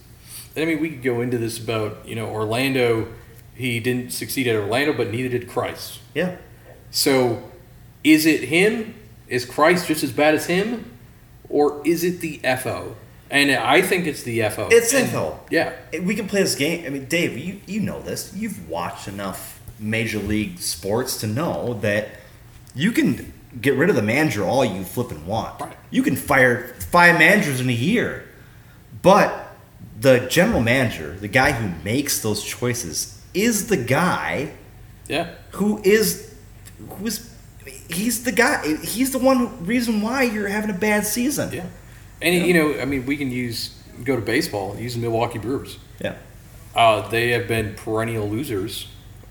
I mean, we could go into this about you know Orlando. He didn't succeed at Orlando, but neither did Kreis. Yeah. So, is it him? Is Kreis just as bad as him, or is it the FO? And I think it's the FO. It's And- FO. Yeah. We can play this game. I mean, Dave, you, you know this. You've watched enough Major League sports to know that you can get rid of the manager all you flipping want. Right. You can fire five managers in a year. But the general manager, the guy who makes those choices, is the guy Yeah. who is who is he's the guy he's the one reason why you're having a bad season. Yeah. And you know, I mean, we can use go to baseball. Use the Milwaukee Brewers. Yeah. Uh, they have been perennial losers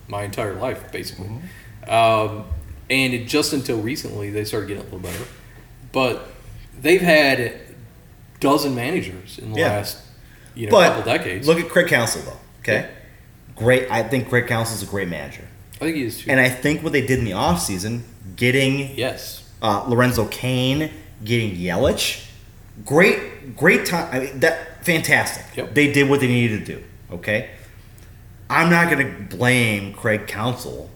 my entire life, basically. Um, and it, just until recently they started getting a little better. But they've had a dozen managers in the Yeah. last you know But couple decades. look at Craig Counsell though. Okay, great. I think Craig Counsell is a great manager, I think he is too. and I think what they did in the offseason, getting yes, uh, Lorenzo Cain, getting Yelich, great, great time. I mean, that fantastic. Yep. They did what they needed to do. Okay, I'm not going to blame Craig Counsell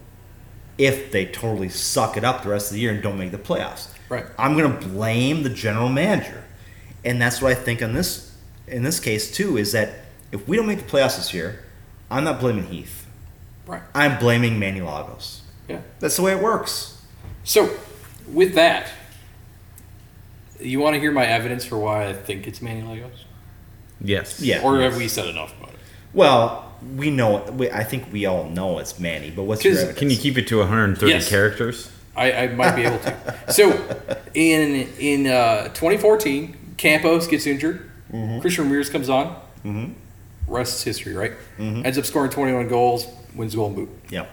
if they totally suck it up the rest of the year and don't make the playoffs. Right. I'm going to blame the general manager, and that's what I think on this in this case too is that if we don't make the playoffs this year, I'm not blaming Heath. right. I'm blaming Manny Lagos. Yeah. That's the way it works. So, with that, you want to hear my evidence for why I think it's Manny Lagos, Yes. Yeah. or have we said enough about it? Well, we know. We, I think we all know it's Manny. But what's your 'Cause- evidence? Can you keep it to 130 Yes. characters? I, I might be able to. So, in in uh, 2014, Campos gets injured. Christian Ramirez comes on. Mm-hmm. Rest is history, right? Ends up scoring 21 goals, wins the Golden Boot. Yep.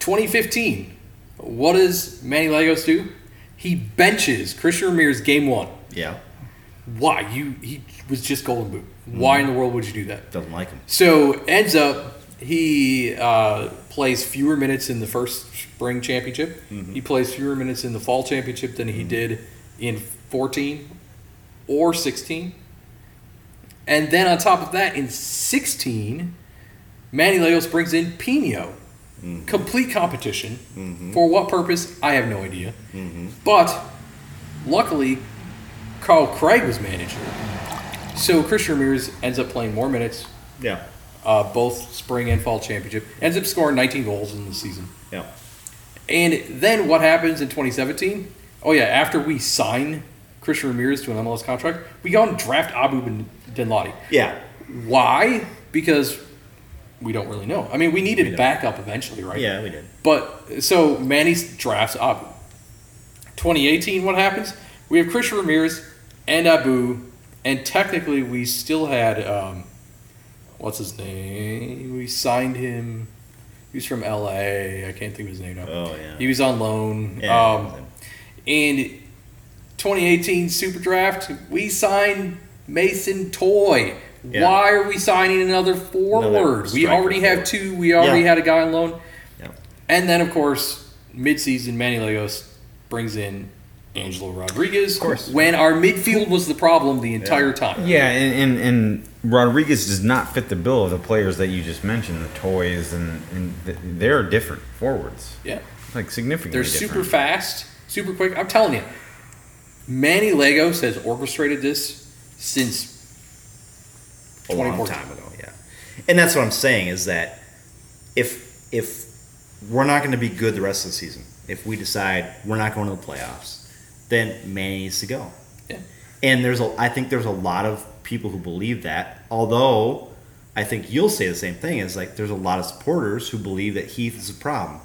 2015, what does Manny Lagos do? He benches Christian Ramirez game one. Yeah. Why? You he was just Golden Boot. Why in the world would you do that? Doesn't like him. So ends up he uh, plays fewer minutes in the first spring championship. Mm-hmm. He plays fewer minutes in the fall championship than he mm-hmm. did in 14 or 16. And then on top of that, in 16, Manny Lagos brings in Pino. Mm-hmm. Complete competition. For what purpose? I have no idea. But luckily, Carl Craig was manager. So Christian Ramirez ends up playing more minutes, Yeah. uh, both spring and fall championship. Ends up scoring 19 goals in the season. Yeah. And then what happens in 2017? Oh yeah, after we sign Christian Ramirez to an MLS contract, we go and draft Abu Danladi. Yeah. Why? Because we don't really know. I mean, we needed backup eventually, right? Yeah, we did. But so Manny drafts Abu. 2018, what happens? We have Christian Ramirez and Abu, and technically we still had um, what's his name? We signed him. He was from LA. I can't think of his name now. Oh, yeah. He was on loan. Yeah, um, and 2018 Super Draft, we signed Mason Toye. Yeah. Why are we signing another forward? we striker already have two. We already Yeah. had a guy on loan. Yeah. And then, of course, midseason, Manny Lagos brings in Angelo Rodriguez. Of course. When our midfield was the problem the entire time. Yeah, and, and, and Rodriguez does not fit the bill of the players that you just mentioned, the toys, and, and they're different forwards. Yeah. Like significantly They're different. super fast, super quick. I'm telling you, Manny Lagos has orchestrated this since a long time ago. Yeah, and that's what I'm saying is that if if we're not going to be good the rest of the season, if we decide we're not going to the playoffs, then Manny needs to go. Yeah. And there's a I think there's a lot of people who believe that. Although I think you'll say the same thing. Is like there's a lot of supporters who believe that Heath is a problem.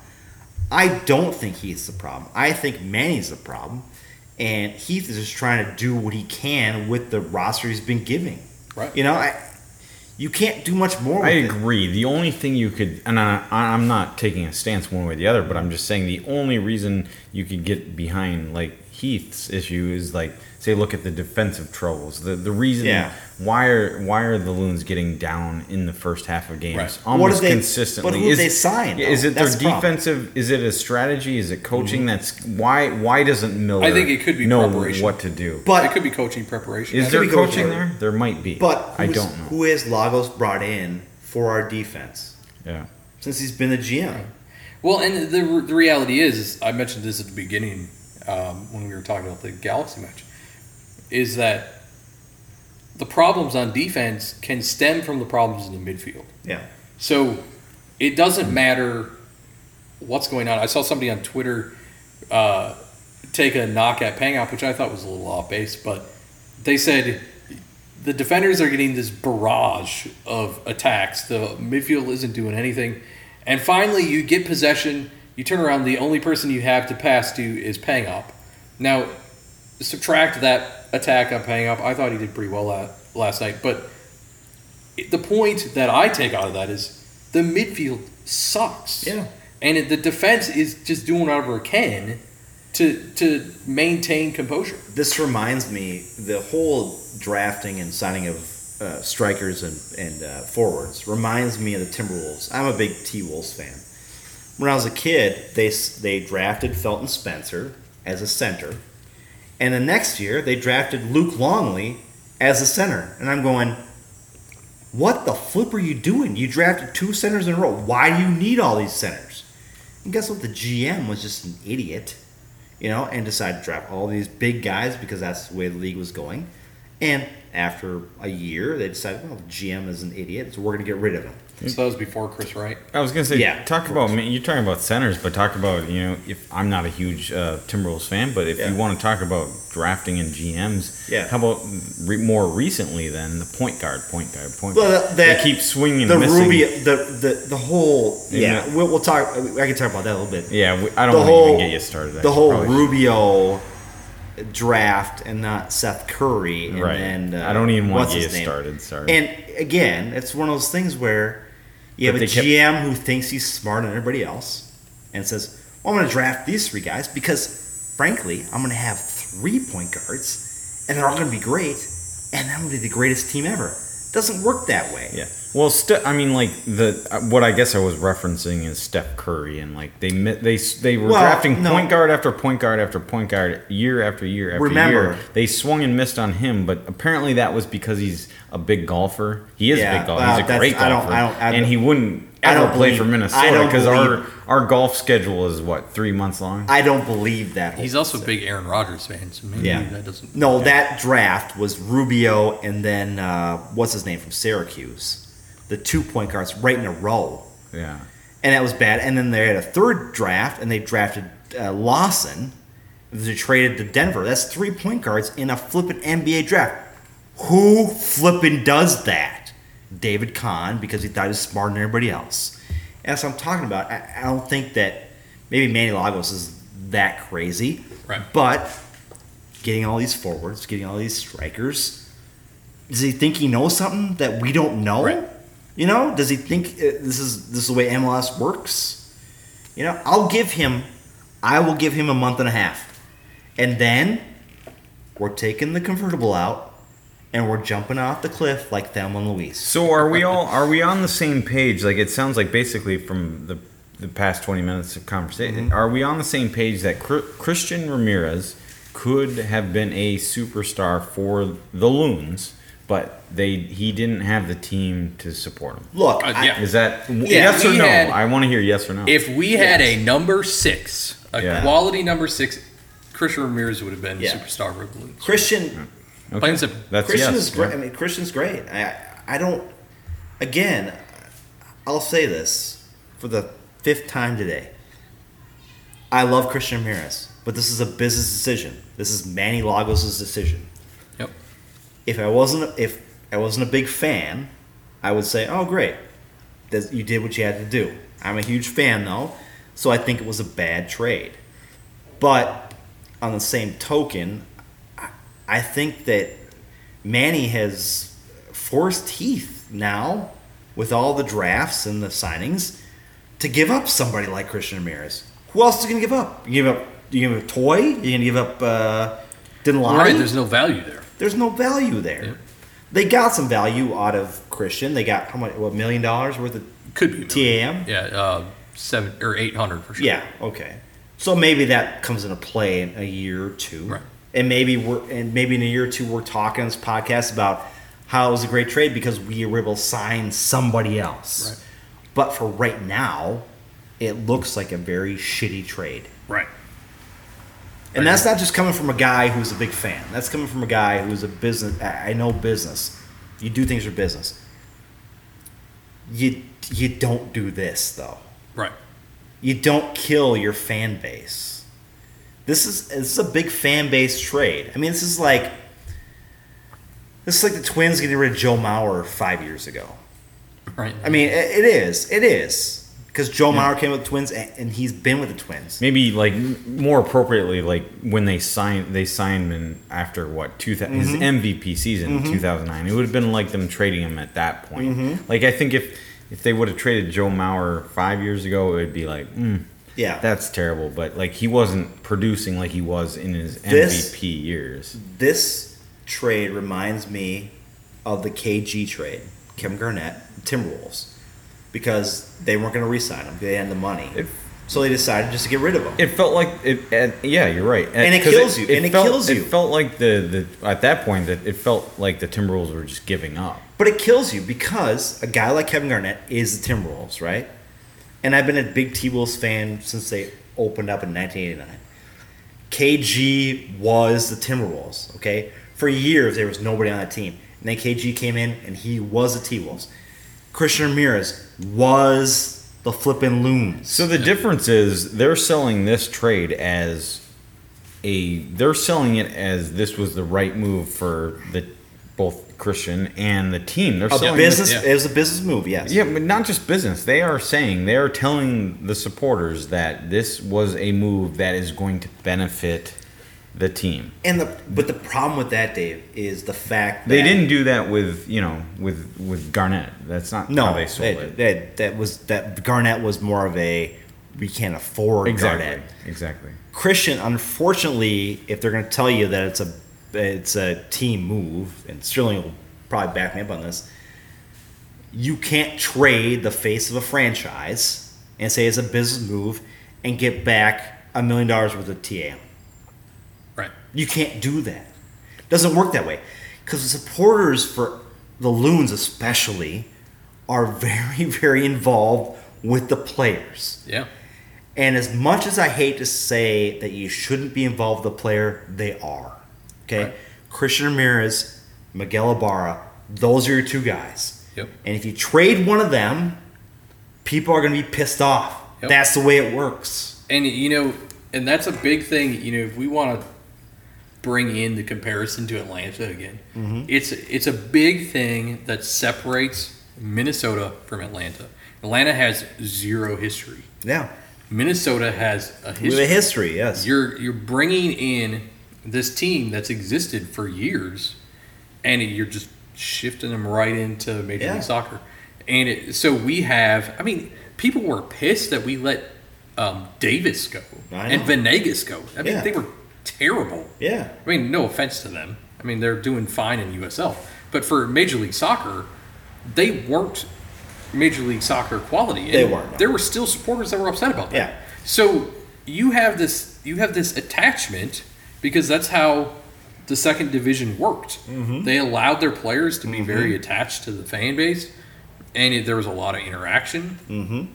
I don't think Heath's the problem. I think Manny's the problem. And Heath is just trying to do what he can with the roster he's been giving. Right. You know, I, you can't do much more. With I it. agree. The only thing you could, and I, I'm not taking a stance one way or the other, but I'm just saying the only reason you could get behind like Heath's issue is like, say, look at the defensive troubles. The the reason Yeah. why are why are the Loons getting down in the first half of games Right. almost What did they- consistently? but who did they sign, though? Is it That's their the problem. defensive? Is it a strategy? Is it coaching? Mm-hmm. That's why why doesn't Miller? I think it could be know preparation. what to do. But it could be coaching preparation. is there coaching. coaching there? There might be. but I who's- don't know. who is Lagos brought in for our defense yeah. since he's been the GM. Well, and the, the reality is, is, I mentioned this at the beginning um, when we were talking about the Galaxy match, is that the problems on defense can stem from the problems in the midfield. Yeah. So it doesn't matter what's going on. I saw somebody on Twitter uh, take a knock at Pangop, which I thought was a little off base, but they said the defenders are getting this barrage of attacks. The midfield isn't doing anything. And finally, you get possession. You turn around. The only person you have to pass to is Pangop. Now, subtract that attack on Pangop. I thought he did pretty well last night. But the point that I take out of that is the midfield sucks. Yeah. and the defense is just doing whatever it can to to maintain composure. This reminds me the whole drafting and signing of uh, strikers and and uh, forwards reminds me of the Timberwolves. I'm a big T Wolves fan. When I was a kid, they they drafted Felton Spencer as a center, and the next year they drafted Luke Longley as a center, and I'm going. What the flip are you doing? You drafted two centers in a row. Why do you need all these centers? And guess what? The GM was just an idiot you know, and decided to draft all these big guys because that's the way the league was going. And after a year, they decided, well, the GM is an idiot, so we're going to get rid of him. So that was before Chris Wright. I was gonna say, Yeah. talk about I mean, you're talking about centers, but talk about you know if I'm not a huge uh, Timberwolves fan, but if Yeah. you want to talk about drafting and GMs, Yeah. how about re- more recently than the point guard, point guard, point Well, guard? that- that- they keep swinging, The and missing. Rubio, the, the the whole, yeah, Yeah. we'll, we'll talk. I can talk about that a little bit. Yeah, we, I don't the want to whole even get you started. I The should whole probably- Rubio draft and not Seth Curry, and Right. then uh, I don't even want to his get you started. Sorry. And again, it's one of those things where you have a kept- GM who thinks he's smarter than everybody else and says, well, I'm going to draft these three guys because, frankly, I'm going to have three point guards and they're all going to be great and I'm going to be the greatest team ever. doesn't work that way. Yeah. Well, Ste- I mean, like the uh, what I guess I was referencing is Steph Curry, and like they they they were Well, drafting no. point guard after point guard after point guard year after year after Remember- year. They swung and missed on him, but apparently that was because he's a big golfer. He is Yeah, a big golfer. well, he's a that's- great I don't- golfer, I don't- I and don't- he wouldn't I ever don't play believe- for Minnesota because our our golf schedule is what three months long. I don't believe that. He's also a big Aaron Rodgers fan, so maybe Yeah. that doesn't. No, that draft was Rubio and then uh, what's his name from Syracuse, the two point guards right in a row, yeah. and that was bad. And then they had a third draft, and they drafted uh, Lawson. They traded to Denver. That's three point guards in a flippin' NBA draft. Who flippin' does that? David Kahn because he thought he was smarter than everybody else. And that's what I'm talking about. I, I don't think that maybe Manny Lagos is that crazy, Right. but getting all these forwards, getting all these strikers. Does he think he knows something that we don't know? Right. You know, does he think uh, this is this is the way MLS works? You know, I'll give him, I will give him a month and a half, and then we're taking the convertible out, and we're jumping off the cliff like Thelma and Louise. So are we all are we on the same page? Like it sounds like basically from the the past 20 minutes of conversation, Mm-hmm. are we on the same page that Christian Ramirez could have been a superstar for the Loons, but they he didn't have the team to support him? Look, Uh, yeah. Is that Yeah, yes or no? had- I want to hear yes or no. If we had a number six, a Yeah. quality number six, Christian Ramirez would have been Yeah. superstar for the Christian Okay. Plain simple. That's Christian yes. is great. yeah. I mean, Christian's great. I I don't. Again, I'll say this for the fifth time today. I love Christian Ramirez, but this is a business decision. This is Manny Lagos' decision. If I wasn't if I wasn't a big fan, I would say, "Oh, great, you did what you had to do." I'm a huge fan though, so I think it was a bad trade. But on the same token, I- think that Manny has forced Heath now with all the drafts and the signings to give up somebody like Christian Ramirez. Who else is going to give up? You give up? You give up a Toye? You going to give up uh, Dinwiddie? Right. There's no value there. There's no value there. Yeah. They got some value out of Christian. They got how much? What million dollars worth of Could be TAM? Yeah. Uh, seven or eight hundred for sure. Yeah. Okay. So maybe that comes into play in a year or two, Right. and maybe we're and maybe in a year or two we're talking on this podcast about how it was a great trade because we were able to sign somebody else. Right. But for right now, it looks like a very shitty trade. Right. And that's not just coming from a guy who's a big fan. That's coming from a guy who's a business. I I know business. You do things for business. You you don't do this though. Right. You don't kill your fan base. This is this is a big fan base trade. I mean, this is like this is like the Twins getting rid of Joe Mauer five years ago. Right. I mean, it, it is. It is because Joe Mauer came with the Twins and, he's been with the Twins. Maybe like more appropriately, like when they signed, they signed him after what two his Mm-hmm. MVP season in two thousand nine. It would have been like them trading him at that point. Mm-hmm. Like I think if if they would have traded Joe Mauer five years ago, it would be like, mm, Yeah. that's terrible. But like he wasn't producing like he was in his This- MVP years. this trade reminds me of the KG trade, Kim Garnett, Timberwolves, because they weren't going to re-sign him. They had the money, It- so they decided just to get rid of him. It felt like it. And, yeah, you're right. And it kills you, and it felt, kills you. It felt like the, the at that point that it felt like the Timberwolves were just giving up. But it kills you because a guy like Kevin Garnett is the Timberwolves, right? And I've been a big T Wolves fan since they opened up in 1989. KG was the Timberwolves, okay? For years, there was nobody on that team. And then KG came in and he was the T Wolves. Christian Ramirez was the flippin' Loons. So the difference is they're selling this trade as a they're selling it as this was the right move for the both Christian and the team. They're a selling business, yeah. it was a business move, yes. Yeah, but not just business. They are saying they are telling the supporters that this was a move that is going to benefit the team. And the but the problem with that, Dave, is the fact that They didn't do that with you know with with Garnett. That's not No, how they sold that, it. that that was that Garnett was more of a we can't afford exactly. Garnett. Exactly. Christian, unfortunately, if they're going to tell you that it's a it's a team move, and Sterling will probably back me up on this, you can't trade the face of a franchise and say it's a business move and get back a million dollars worth of TA. You can't do that. It Doesn't work that way. Because the supporters for the Loons, especially, are very, (laughs) very involved with the players. Yeah. And as much as I hate to say that you shouldn't be involved with the player, they are. Okay? Right. Christian Ramirez, Miguel Ibarra, those are your two guys. Yep. And if you trade one of them, people are going to be pissed off. Yep. That's the way it works. And you know, and that's a big thing. You know, if we want to bring in the comparison to Atlanta again, it's it's a big thing that separates Minnesota from Atlanta. Atlanta has zero history. Yeah. Minnesota has a history. With a history, yes. You're you're bringing in this team that's existed for years, and you're just shifting them right into Major Yeah. League Soccer. And it, so we have. I mean, people were pissed that we let um, Davis go and. Venegas go. I mean, Yeah. they were terrible. yeah. I mean, no offense to them. I mean, they're doing fine in USL, but for Major League Soccer, they weren't Major League Soccer quality. And They weren't. There were still supporters that were upset about that. Yeah. So you have this you have this attachment because that's how the second division worked. Mm-hmm. They allowed their players to be very attached to the fan base, and it, there was a lot of interaction. Mm-hmm.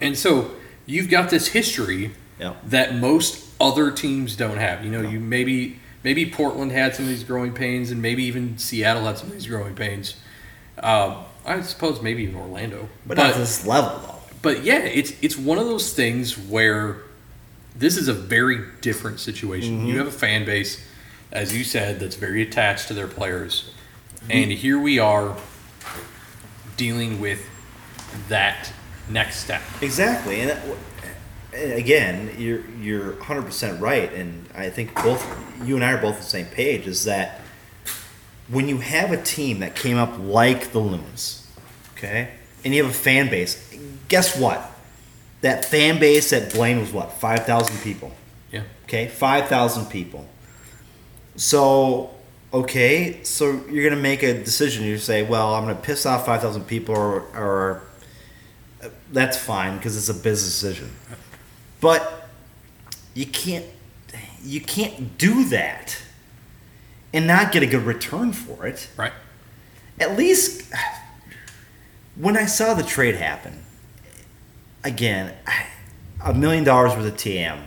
And so you've got this history Yeah. that most other teams don't have. You know, you maybe maybe Portland had some of these growing pains, and maybe even Seattle had some of these growing pains. Um, I suppose maybe even Orlando, But, not this level, though. but yeah, it's it's one of those things where this is a very different situation. You have a fan base, as you said, that's very attached to their players, and here we are dealing with that next step. Exactly, and, that- and again, you're you're 100 percent right, and I think both you and I are both on the same page. Is that when you have a team that came up like the Loons, okay, and you have a fan base, guess what? That fan base at Blaine was what 5,000 people. Yeah. Okay, 5,000 people. So, okay, so you're going to make a decision. You say, well, I'm going to piss off 5,000 people, or, or uh, that's fine because it's a business decision. But you can't, you can't do that and not get a good return for it. Right. At least when I saw the trade happen, again, a million dollars worth of TM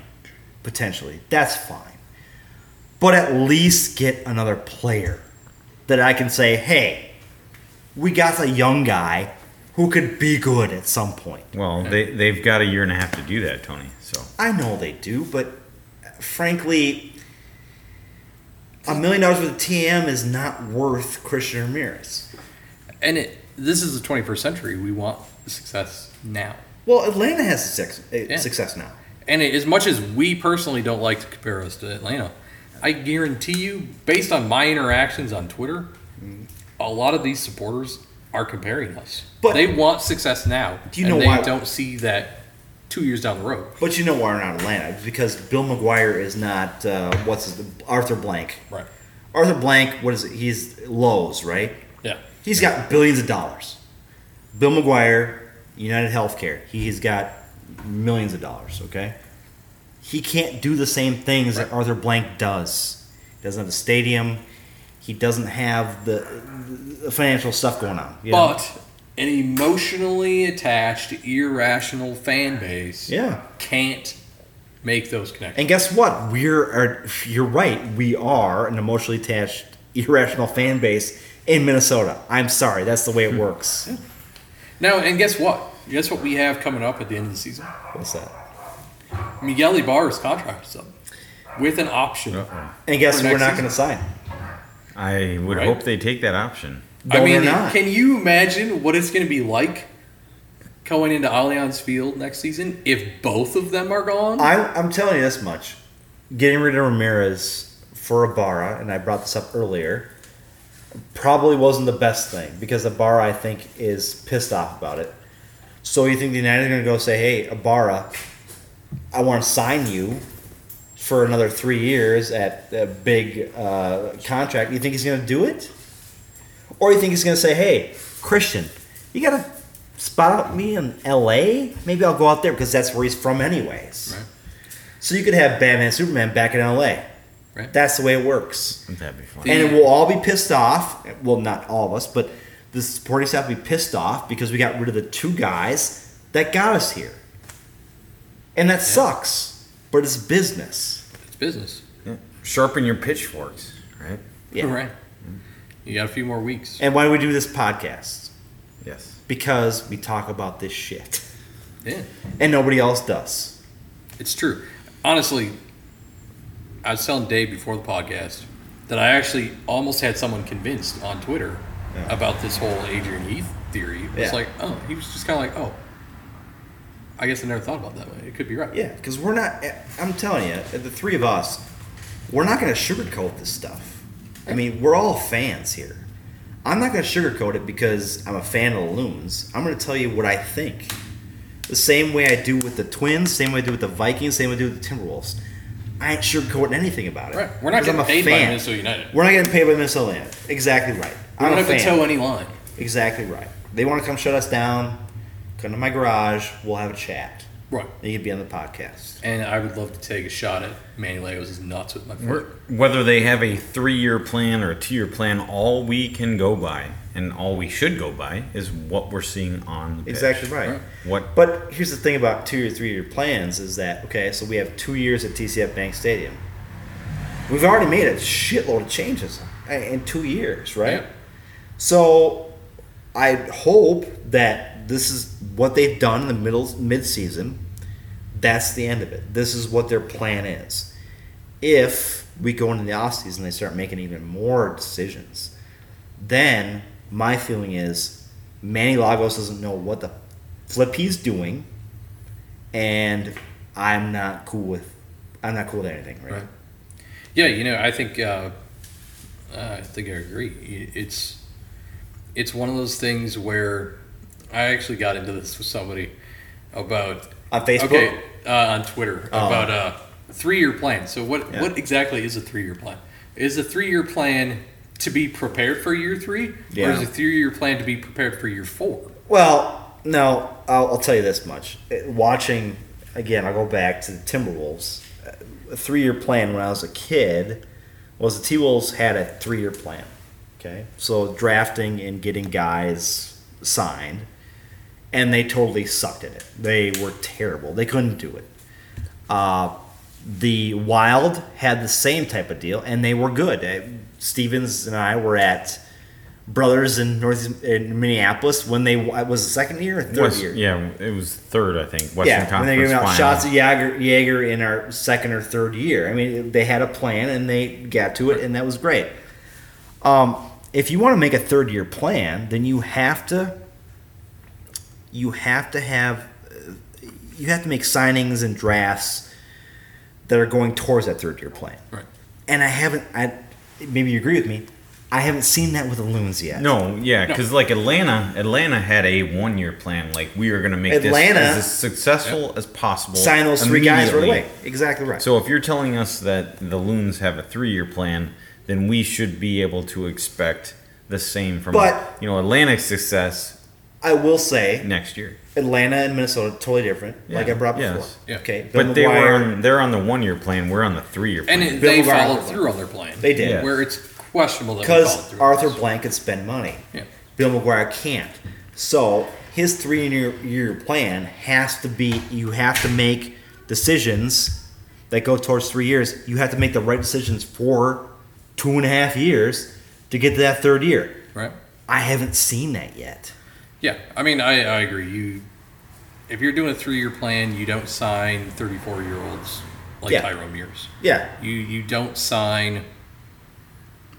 potentially, that's fine. But at least get another player that I can say, hey, we got a young guy who could be good at some point. Well, they they've got a year and a half to do that, Tony. So I know they do, but frankly, a million dollars worth of TM is not worth Christian Ramirez. And it, this is the 21st century. We want success now. Well, Atlanta has success, uh, Yeah. success now. And it, as much as we personally don't like to compare us to Atlanta, I guarantee you, based on my interactions on Twitter, a lot of these supporters are comparing us. But- they want success now. Do you and know they why- don't see that two years down the road. But you know why we're not Atlanta? Because Bill McGuire is not uh, what's his Arthur Blank. Right. Arthur Blank, what is it? He's Lowe's, right? Yeah. He's got billions of dollars. Bill McGuire, United Healthcare, he's got millions of dollars, okay? He can't do the same things that Arthur Blank does. He doesn't have the stadium. He doesn't have the, the financial stuff going on. you know? But an emotionally attached, irrational fan base yeah. can't make those connections. And guess what? We're are, you're right. We are an emotionally attached, irrational fan base in Minnesota. I'm sorry, that's the way it hmm. works. Now, and guess what? Guess what we have coming up at the end of the season? What's that? Miguel Ibarra's contract is up with an option. And guess we're not going to sign? I would Right. hope they take that option. No, I mean, not. can you imagine what it's going to be like going into Allianz Field next season if both of them are gone? I'm, I'm telling you this much: getting rid of Ramirez for Ibarra, and I brought this up earlier, probably wasn't the best thing because Ibarra, I think, is pissed off about it. So you think the United are going to go say, "Hey, Ibarra, I want to sign you for another three years at a big uh, contract"? You think he's going to do it, or you think he's going to say, "Hey, Christian, you got to spot out me in L.A. Maybe I'll go out there because that's where he's from, anyways." Right. So you could have Batman and Superman back in LA. Right. That's the way it works. That'd be fun. And it will all be pissed off. Well, not all of us, but the supporting staff will be pissed off because we got rid of the two guys that got us here. And that sucks. But it's business. It's business. Yeah. Sharpen your pitchforks, right? Yeah. Right. Mm-hmm. You got a few more weeks. And why do we do this podcast? Yes. Because we talk about this shit. Yeah, And nobody else does. it's true. Honestly, I was telling Dave before the podcast that I actually almost had someone convinced on Twitter Yeah. about this whole Adrian Heath theory. It's Yeah. like, oh, he was just kind of like, oh, I guess I never thought about that way. It could be right. Yeah, because we're not. I'm telling you, the three of us, we're not going to sugarcoat this stuff. I mean, we're all fans here. I'm not going to sugarcoat it because I'm a fan of the Loons. I'm going to tell you what I think. The same way I do with the Twins, same way I do with the Vikings, same way I do with the Timberwolves. I ain't sugarcoating anything about it. Right. We're not Because I'm getting a paid by fan. Minnesota United. We're not getting paid by Minnesota United. Exactly right. We I'm don't have to fan. toe any line. Exactly right. They want to come shut us down. Come to my garage. We'll have a chat. Right. And you can be on the podcast. And I would love to take a shot at Manny Lagos' nuts with my mm. foot. Whether they have a three-year plan or a two-year plan, all we can go by and all we should go by is what we're seeing on the pitch. Exactly right. Right. What? But here's the thing about two or three year plans is that okay, so we have two years at TCF Bank Stadium. We've already made a shitload of changes in two years, right? Yeah. So I hope that this is what they've done in the middle mid season. That's the end of it. This is what their plan is. If we go into the offseason and they start making even more decisions, then my feeling is Manny Lagos doesn't know what the flip he's doing, and I'm not cool with I'm not cool with anything, right? Right. Yeah, you know, I think uh, I think I agree. It's it's one of those things where I actually got into this with somebody about On Facebook? Okay, uh, on Twitter Oh. about a three-year plan. So what Yeah. what exactly is a three-year plan? Is a three-year plan to be prepared for year three, or is a three-year plan to be prepared for year four? Well, no, I'll, I'll tell you this much. Watching, again, I'll go back to the Timberwolves. A three year plan when I was a kid was the T Wolves had a three year plan. Okay. So drafting and getting guys signed, and they totally sucked at it. They were terrible. They couldn't do it. Uh, the Wild had the same type of deal, and they were good. Uh, Stevens and I were at Brothers in North in Minneapolis when they it was the second year or third West- year. Yeah, it was third, I think. Western Yeah, when they gave out shots of Jaeger, Jaeger in our second or third year. I mean, they had a plan and they got to it, and that was great. Um, if you want to make a third year plan, then you have to you have to have uh, you have to make signings and drafts that are going towards that third year plan. Right. And I haven't. I maybe you agree with me. I haven't seen that with the loons yet. No, yeah, because like Atlanta, Atlanta had a one-year plan. Like we are going to make Atlanta- this as successful as possible. sign those three guys right away. Exactly right. So if you're telling us that the loons have a three-year plan, then we should be able to expect the same from But- you know Atlanta's success I will say next year. Atlanta and Minnesota totally different. like I Yeah, brought yes. before. Yeah. Okay, Bill But they were on, they're on the one-year plan. We're on the three-year plan. And it, they McGuire followed was through on their plan. They did. Yeah. Where it's questionable that because. Arthur Blank could spend money. Yeah. Bill McGuire can't. So his three year, year plan has to be you have to make decisions that go towards three years. You have to make the right decisions for two and a half years to get to that third year. Right. I haven't seen that yet. Yeah. I mean, I, I agree. You, if you're doing a three-year plan, you don't sign 34-year-olds like Yeah. Tyrone Mears. Yeah. You you don't sign.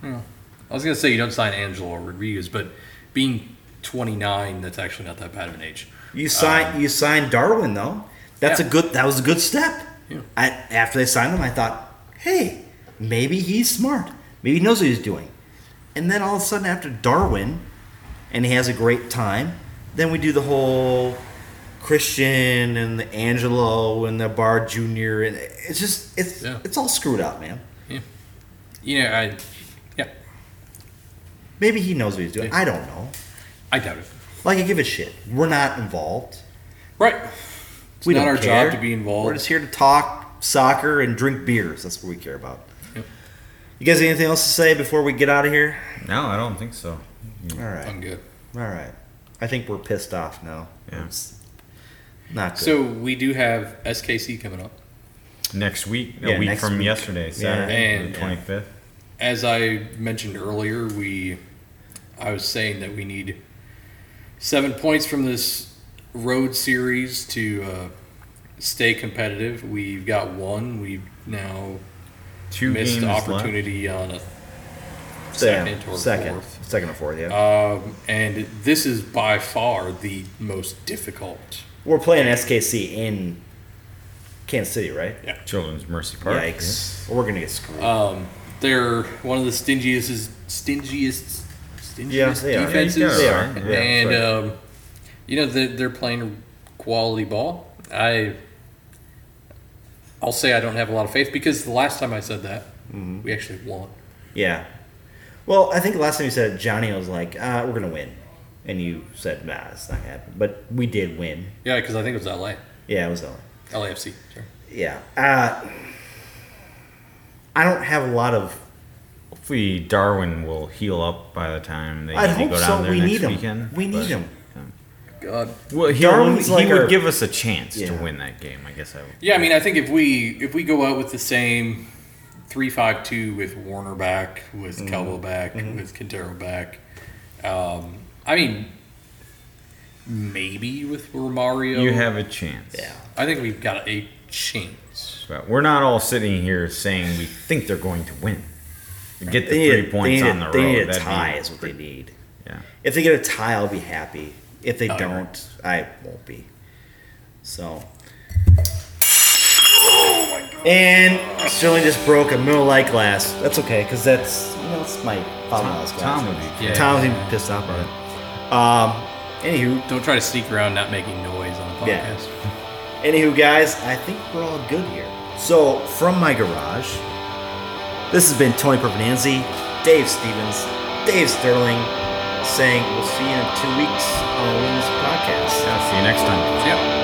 Well, I was gonna say you don't sign Angelo or Rodriguez, but being 29, that's actually not that bad of an age. You sign um, you signed Darwin though. That's Yeah. a good that was a good step. Yeah. I, after they signed him, I thought, hey, maybe he's smart. Maybe he knows what he's doing. And then all of a sudden, after Darwin, and he has a great time, then we do the whole Christian and the Angelo and the Bar Junior, and it's just it's Yeah. it's all screwed up, man. Yeah, you know, I yeah, Maybe he knows what he's doing. Yeah. I don't know. I doubt it. Like I give a shit. We're not involved. Right. It's we not don't our care. job to be involved. We're just here to talk soccer and drink beers. That's what we care about. Yep. You guys, have anything else to say before we get out of here? no, I don't think so. All right, I'm good. all right. I think we're pissed off now. Yeah. It's not good. So we do have SKC coming up. Next week, Yeah, a week next from week. yesterday, Saturday, And- the twenty fifth. As I mentioned earlier, we I was saying that we need seven points from this road series to uh, stay competitive. We've got one. We've now Two missed games opportunity on a Second, second or second, fourth. Second or fourth. Yeah, Um, and this is by far the most difficult. we're playing SKC in Kansas City, right? Yeah. Children's Mercy Park. Yikes! We're gonna get screwed. Um, they're one of the stingiest, stingiest, stingiest Yeah, they are. defenses. They are. Yeah, and that's um, you know they're, they're playing quality ball. I, I'll say I don't have a lot of faith because the last time I said that, Mm-hmm. we actually won. yeah. Well, I think the last time you said it, Johnny was like, uh, "We're gonna win," and you said, "Nah, it's not happening." But we did win. Yeah, because I think it was LA, Yeah, it was LA. LAFC. Sorry. Yeah. Uh, I don't have a lot of. Hopefully, Darwin will heal up by the time they I'd need to hope go so. down there We next need him. weekend. We need but- him. God. Well, he, Darwin's he like would our- give us a chance Yeah. to win that game. I guess I would. Yeah, I mean, I think if we if we go out with the same three five two with Warner back, with Mm-hmm. Calvo back, with Quintero back, um, I mean, maybe with Romario, You have a chance. Yeah. I think we've got a chance. But we're not all sitting here saying we think they're going to win. Get the They three a- points they need, on a- the they road. need a That'd be tie, is what they need. Yeah. If they get a tie, I'll be happy. If they I agree. don't, I won't be. So. And Sterling just broke a Miller Lite glass. That's okay, because that's you know that's my father-in-law's glass. Tom would be. Yeah. Tom's even pissed off about it. Um. Anywho, Don't try to sneak around not making noise on the Yeah. podcast. Anywho, guys, I think we're all good here. So, from my garage, this has been Tony Pervenanzi, Dave Stevens, Dave Sterling, saying we'll see you in two weeks on the Wings podcast. Yeah, see you next time. Yep.